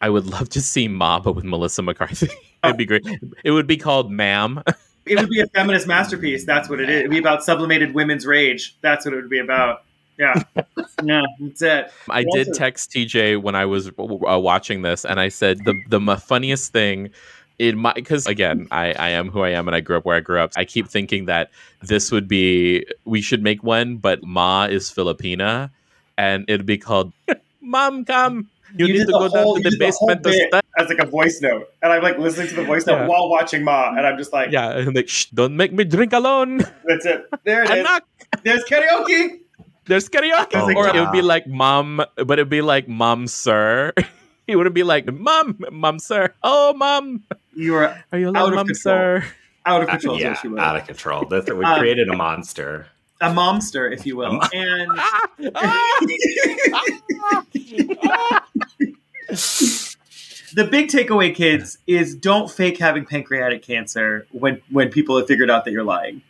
[SPEAKER 3] I would love to see Ma, but with Melissa McCarthy. It'd be great. It would be called Ma'am.
[SPEAKER 4] it would be a feminist masterpiece. That's what it is. It'd be about sublimated women's rage. That's what it would be about. Yeah. yeah, that's it.
[SPEAKER 3] I did text TJ when I was uh, watching this, and I said the the funniest thing in my because again I I am who I am and I grew up where I grew up. I keep thinking that this would be we should make one, but Ma is Filipina, and it'd be called Mom Come. You,
[SPEAKER 4] You
[SPEAKER 3] need to
[SPEAKER 4] the
[SPEAKER 3] go
[SPEAKER 4] whole-
[SPEAKER 3] down to the
[SPEAKER 4] did the
[SPEAKER 3] basement to
[SPEAKER 4] bit. As like a voice note. And I'm like listening to the voice note
[SPEAKER 3] Yeah.
[SPEAKER 4] while watching Ma. And I'm just like,
[SPEAKER 3] Yeah, and like, Shh, don't make me drink alone.
[SPEAKER 4] that's it. There it
[SPEAKER 3] I'm not.
[SPEAKER 4] There's karaoke.
[SPEAKER 3] There's karaoke,
[SPEAKER 2] Oh,
[SPEAKER 3] or it would be like mom, but it'd be like mom, sir. he wouldn't be like mom, mom, sir. Oh, mom,
[SPEAKER 4] You are
[SPEAKER 3] are you
[SPEAKER 4] Out
[SPEAKER 3] alone,
[SPEAKER 4] of
[SPEAKER 3] mom,
[SPEAKER 4] control.
[SPEAKER 3] sir?
[SPEAKER 4] out of
[SPEAKER 2] uh,
[SPEAKER 4] control. is
[SPEAKER 2] yeah,
[SPEAKER 4] what she
[SPEAKER 2] out of control. This, we
[SPEAKER 4] Um,
[SPEAKER 2] created a monster.
[SPEAKER 4] a momster, if you will.
[SPEAKER 2] A mo-
[SPEAKER 4] and
[SPEAKER 3] Ah, ah, ah.
[SPEAKER 4] The big takeaway, kids, is don't fake having pancreatic cancer when when people have figured out that you're lying.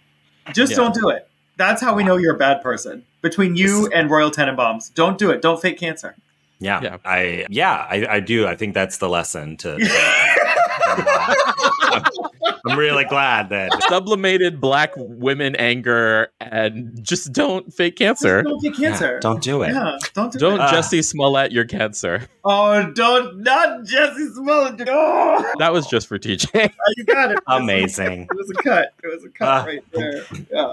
[SPEAKER 4] Just
[SPEAKER 3] Yeah.
[SPEAKER 4] don't do it. That's how we know you're a bad person. Between you and Royal Tenenbaums, don't do it. Don't fake cancer.
[SPEAKER 2] Yeah,
[SPEAKER 3] Yeah.
[SPEAKER 2] I yeah, I, I do. I think that's the lesson to. I'm really glad that
[SPEAKER 3] Sublimated black women anger and just don't fake cancer.
[SPEAKER 4] Don't get cancer.
[SPEAKER 2] Yeah, don't do it.
[SPEAKER 4] Yeah, don't do
[SPEAKER 3] Don't
[SPEAKER 4] it.
[SPEAKER 2] Ah.
[SPEAKER 3] Jussie Smollett your cancer.
[SPEAKER 4] Oh, don't not Jussie Smollett. Oh,
[SPEAKER 3] That was just for TJ.
[SPEAKER 4] you got it.
[SPEAKER 2] Amazing.
[SPEAKER 4] It was a cut. It was a cut
[SPEAKER 2] Ah.
[SPEAKER 4] right there. Yeah.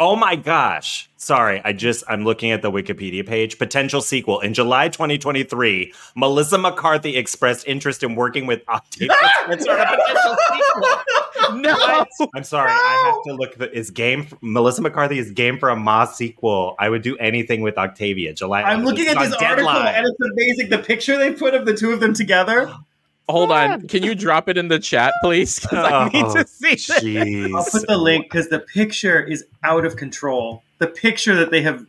[SPEAKER 2] Oh my gosh. Sorry, I just I'm looking at the Wikipedia page. Potential sequel. In July 2023, Melissa McCarthy expressed interest in working with Octavia a potential sequel.
[SPEAKER 3] no.
[SPEAKER 2] I'm sorry, I have to look the is game Melissa McCarthy is game for a Ma sequel. I would do anything with Octavia. July.
[SPEAKER 4] I'm looking at this
[SPEAKER 2] on
[SPEAKER 4] article
[SPEAKER 2] Deadline.
[SPEAKER 4] and it's amazing. The picture they put of the two of them together.
[SPEAKER 3] Hold on. Can you drop it in the chat, please? 'Cause I need
[SPEAKER 2] Oh,
[SPEAKER 3] to see this.
[SPEAKER 2] Jeez.
[SPEAKER 4] I'll put the link because the picture is out of control. The picture that they have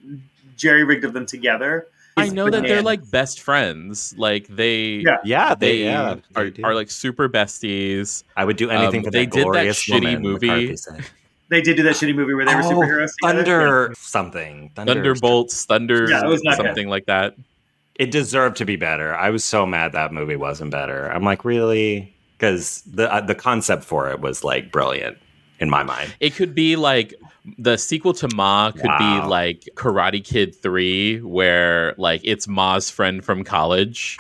[SPEAKER 4] jerry rigged of them together.
[SPEAKER 3] I
[SPEAKER 4] is
[SPEAKER 3] know that they're like best friends. Like they
[SPEAKER 4] Yeah.
[SPEAKER 2] Yeah,
[SPEAKER 3] they,
[SPEAKER 2] they, yeah,
[SPEAKER 3] are,
[SPEAKER 2] they do.
[SPEAKER 3] are like super besties.
[SPEAKER 2] I would do anything
[SPEAKER 3] um,
[SPEAKER 2] for
[SPEAKER 3] they
[SPEAKER 2] that
[SPEAKER 3] did that shitty movie.
[SPEAKER 4] They did do that shitty movie where they were
[SPEAKER 2] Oh,
[SPEAKER 4] superheroes. together.
[SPEAKER 2] Thunder something. Thunder
[SPEAKER 3] Thunderbolts, Thunder,
[SPEAKER 4] Yeah, it was not good.
[SPEAKER 3] something like that.
[SPEAKER 2] It deserved to be better. I was so mad that movie wasn't better. I'm like, really? Because the uh, the concept for it was like brilliant in my mind.
[SPEAKER 3] It could be like the sequel to Ma could
[SPEAKER 2] Wow.
[SPEAKER 3] be like Karate Kid 3 where like it's Ma's friend from college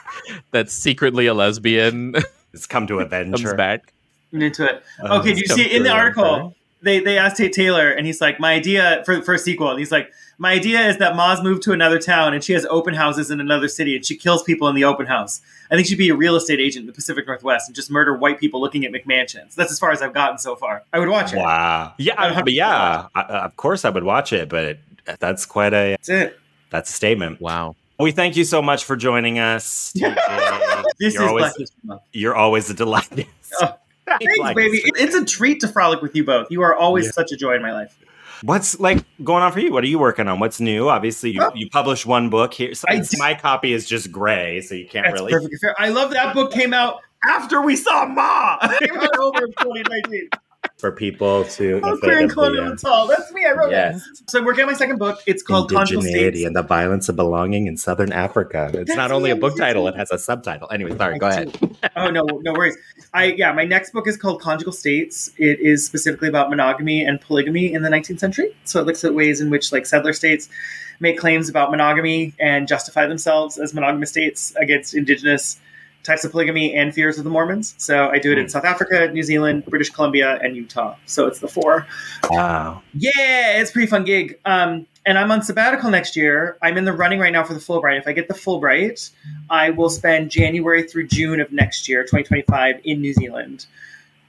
[SPEAKER 3] that's secretly a lesbian
[SPEAKER 2] It's come to avenge
[SPEAKER 3] comes
[SPEAKER 2] her.
[SPEAKER 3] back.
[SPEAKER 4] I'm into it.
[SPEAKER 2] Uh,
[SPEAKER 4] Okay, do you see in the article?
[SPEAKER 3] okay.
[SPEAKER 4] They they asked Tate Taylor, and he's like, "My idea for for a sequel." And he's like, "My idea is that Maz moved to another town, and she has open houses in another city, and she kills people in the open house. I think she'd be a real estate agent in the Pacific Northwest and just murder white people looking at McMansions. That's as far as I've gotten so far. I would watch it.
[SPEAKER 2] Wow. Yeah, I- but yeah. I, uh, of course, I would watch it, but that's quite a
[SPEAKER 4] That's it.
[SPEAKER 2] that's a statement.
[SPEAKER 3] Wow.
[SPEAKER 2] We thank you so much for joining us. TJ.
[SPEAKER 4] This
[SPEAKER 2] you're
[SPEAKER 4] is
[SPEAKER 2] always
[SPEAKER 4] Black
[SPEAKER 2] you're always a delight.
[SPEAKER 4] Oh, Thanks, baby. It's a treat to frolic with you both. You are always
[SPEAKER 2] Yeah.
[SPEAKER 4] such a joy in my life.
[SPEAKER 2] What's like going on for you? What are you working on? What's new? Obviously, you, you published one book here. So my copy is just gray, so you can't
[SPEAKER 4] That's
[SPEAKER 2] really.
[SPEAKER 4] perfectly fair. I love that book came out after we saw Ma. It came out over in 2019.
[SPEAKER 2] For people to
[SPEAKER 4] Oh, queer and colonial. That's me. I wrote
[SPEAKER 2] Yes.
[SPEAKER 4] it. So I'm working on my second book. It's called Conjugal
[SPEAKER 2] indigeneity
[SPEAKER 4] States.
[SPEAKER 2] and the violence of belonging in Southern Africa. It's
[SPEAKER 4] That's
[SPEAKER 2] not only a book title; it has a subtitle. Anyway, sorry. Go ahead.
[SPEAKER 4] oh no, no worries. I yeah, my next book is called Conjugal States. It is specifically about monogamy and polygamy in the 19th century. So it looks at ways in which like settler states make claims about monogamy and justify themselves as monogamous states against indigenous types of polygamy and fears of the Mormons. So I do it in
[SPEAKER 2] Hmm.
[SPEAKER 4] South Africa, New Zealand, British Columbia, and Utah. So it's the four.
[SPEAKER 2] Wow.
[SPEAKER 4] Yeah, it's a pretty fun gig. Um, and I'm on sabbatical next year. I'm in the running right now for the Fulbright. If I get the Fulbright, I will spend January through June of next year, 2025, in New Zealand,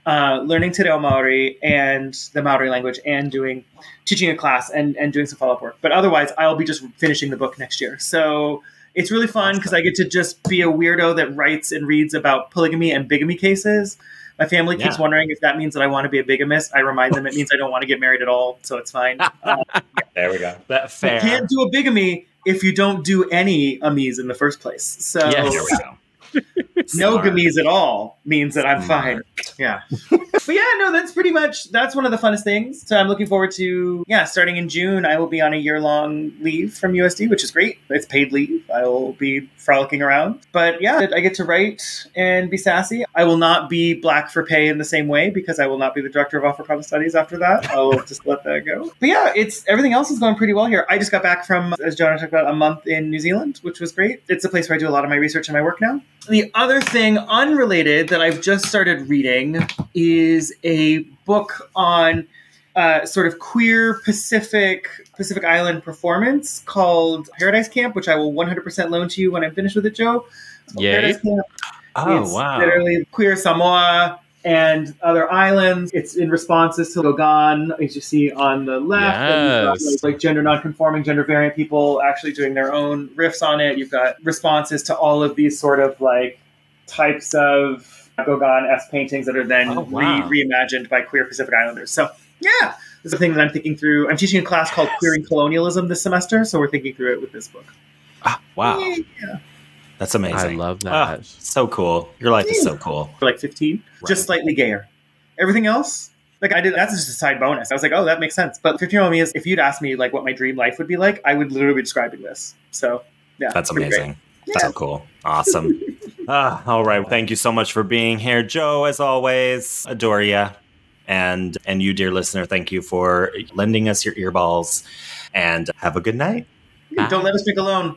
[SPEAKER 4] uh, learning Te Reo Maori and the Maori language, and doing teaching a class and and doing some follow up work. But otherwise, I'll be just finishing the book next year. So. It's really fun because I get to just be a weirdo that writes and reads about polygamy and bigamy cases. My family keeps
[SPEAKER 2] Yeah.
[SPEAKER 4] wondering if that means that I want to be a bigamist. I remind them it means I don't want to get married at all, so it's fine. Uh,
[SPEAKER 2] There we go. That
[SPEAKER 4] you can't do a bigamy if you don't do any amies in the first place. So
[SPEAKER 2] Yes. There we go.
[SPEAKER 4] no gamies at all means that I'm mm. fine. Yeah. but yeah, no, that's pretty much that's one of the funnest things. So I'm looking forward to yeah, starting in June, I will be on a year long leave from USD, which is great. It's paid leave. I will be frolicking around. But yeah, I get to write and be sassy. I will not be black for pay in the same way because I will not be the director of Africana Studies after that. I'll just let that go. But yeah, it's everything else is going pretty well here. I just got back from, as Jonah talked about, a month in New Zealand, which was great. It's a place where I do a lot of my research and my work now. The other thing, unrelated, that I've just started reading is a book on uh, sort of queer Pacific Pacific Island performance called Paradise Camp, which I will 100% loan to you when I'm finished with it, Joe. Yeah.
[SPEAKER 2] Oh
[SPEAKER 4] it's
[SPEAKER 2] wow.
[SPEAKER 4] literally queer Samoa and other islands. It's in responses to Gauguin, as you see on the left. And you've got,
[SPEAKER 3] Yes.
[SPEAKER 4] like, like gender nonconforming, gender variant people actually doing their own riffs on it. You've got responses to all of these sort of like types of s paintings that are then
[SPEAKER 2] Oh, wow.
[SPEAKER 4] re- reimagined by queer Pacific Islanders. So yeah. This is a thing that I'm thinking through. I'm teaching a class called Queering Colonialism this semester, so we're thinking through it with this book.
[SPEAKER 2] Ah, wow.
[SPEAKER 4] Yeah.
[SPEAKER 2] That's amazing.
[SPEAKER 3] I love
[SPEAKER 2] Ah,
[SPEAKER 3] that.
[SPEAKER 2] so cool. Your life is so cool.
[SPEAKER 4] for like 15,
[SPEAKER 2] Right.
[SPEAKER 4] just slightly gayer. Everything else, like I did, that's just a side bonus. I was like, oh, that makes sense. But 15 year old me is, if you'd asked me like what my dream life would be like, I would literally be describing this. So yeah,
[SPEAKER 2] That's
[SPEAKER 4] pretty great.
[SPEAKER 2] amazing. So cool. Awesome. ah, all right. Thank you so much for being here, Joe. As always, adore ya. And and you, dear listener, thank you for lending us your earballs. And have a good night.
[SPEAKER 4] Don't let us drink alone.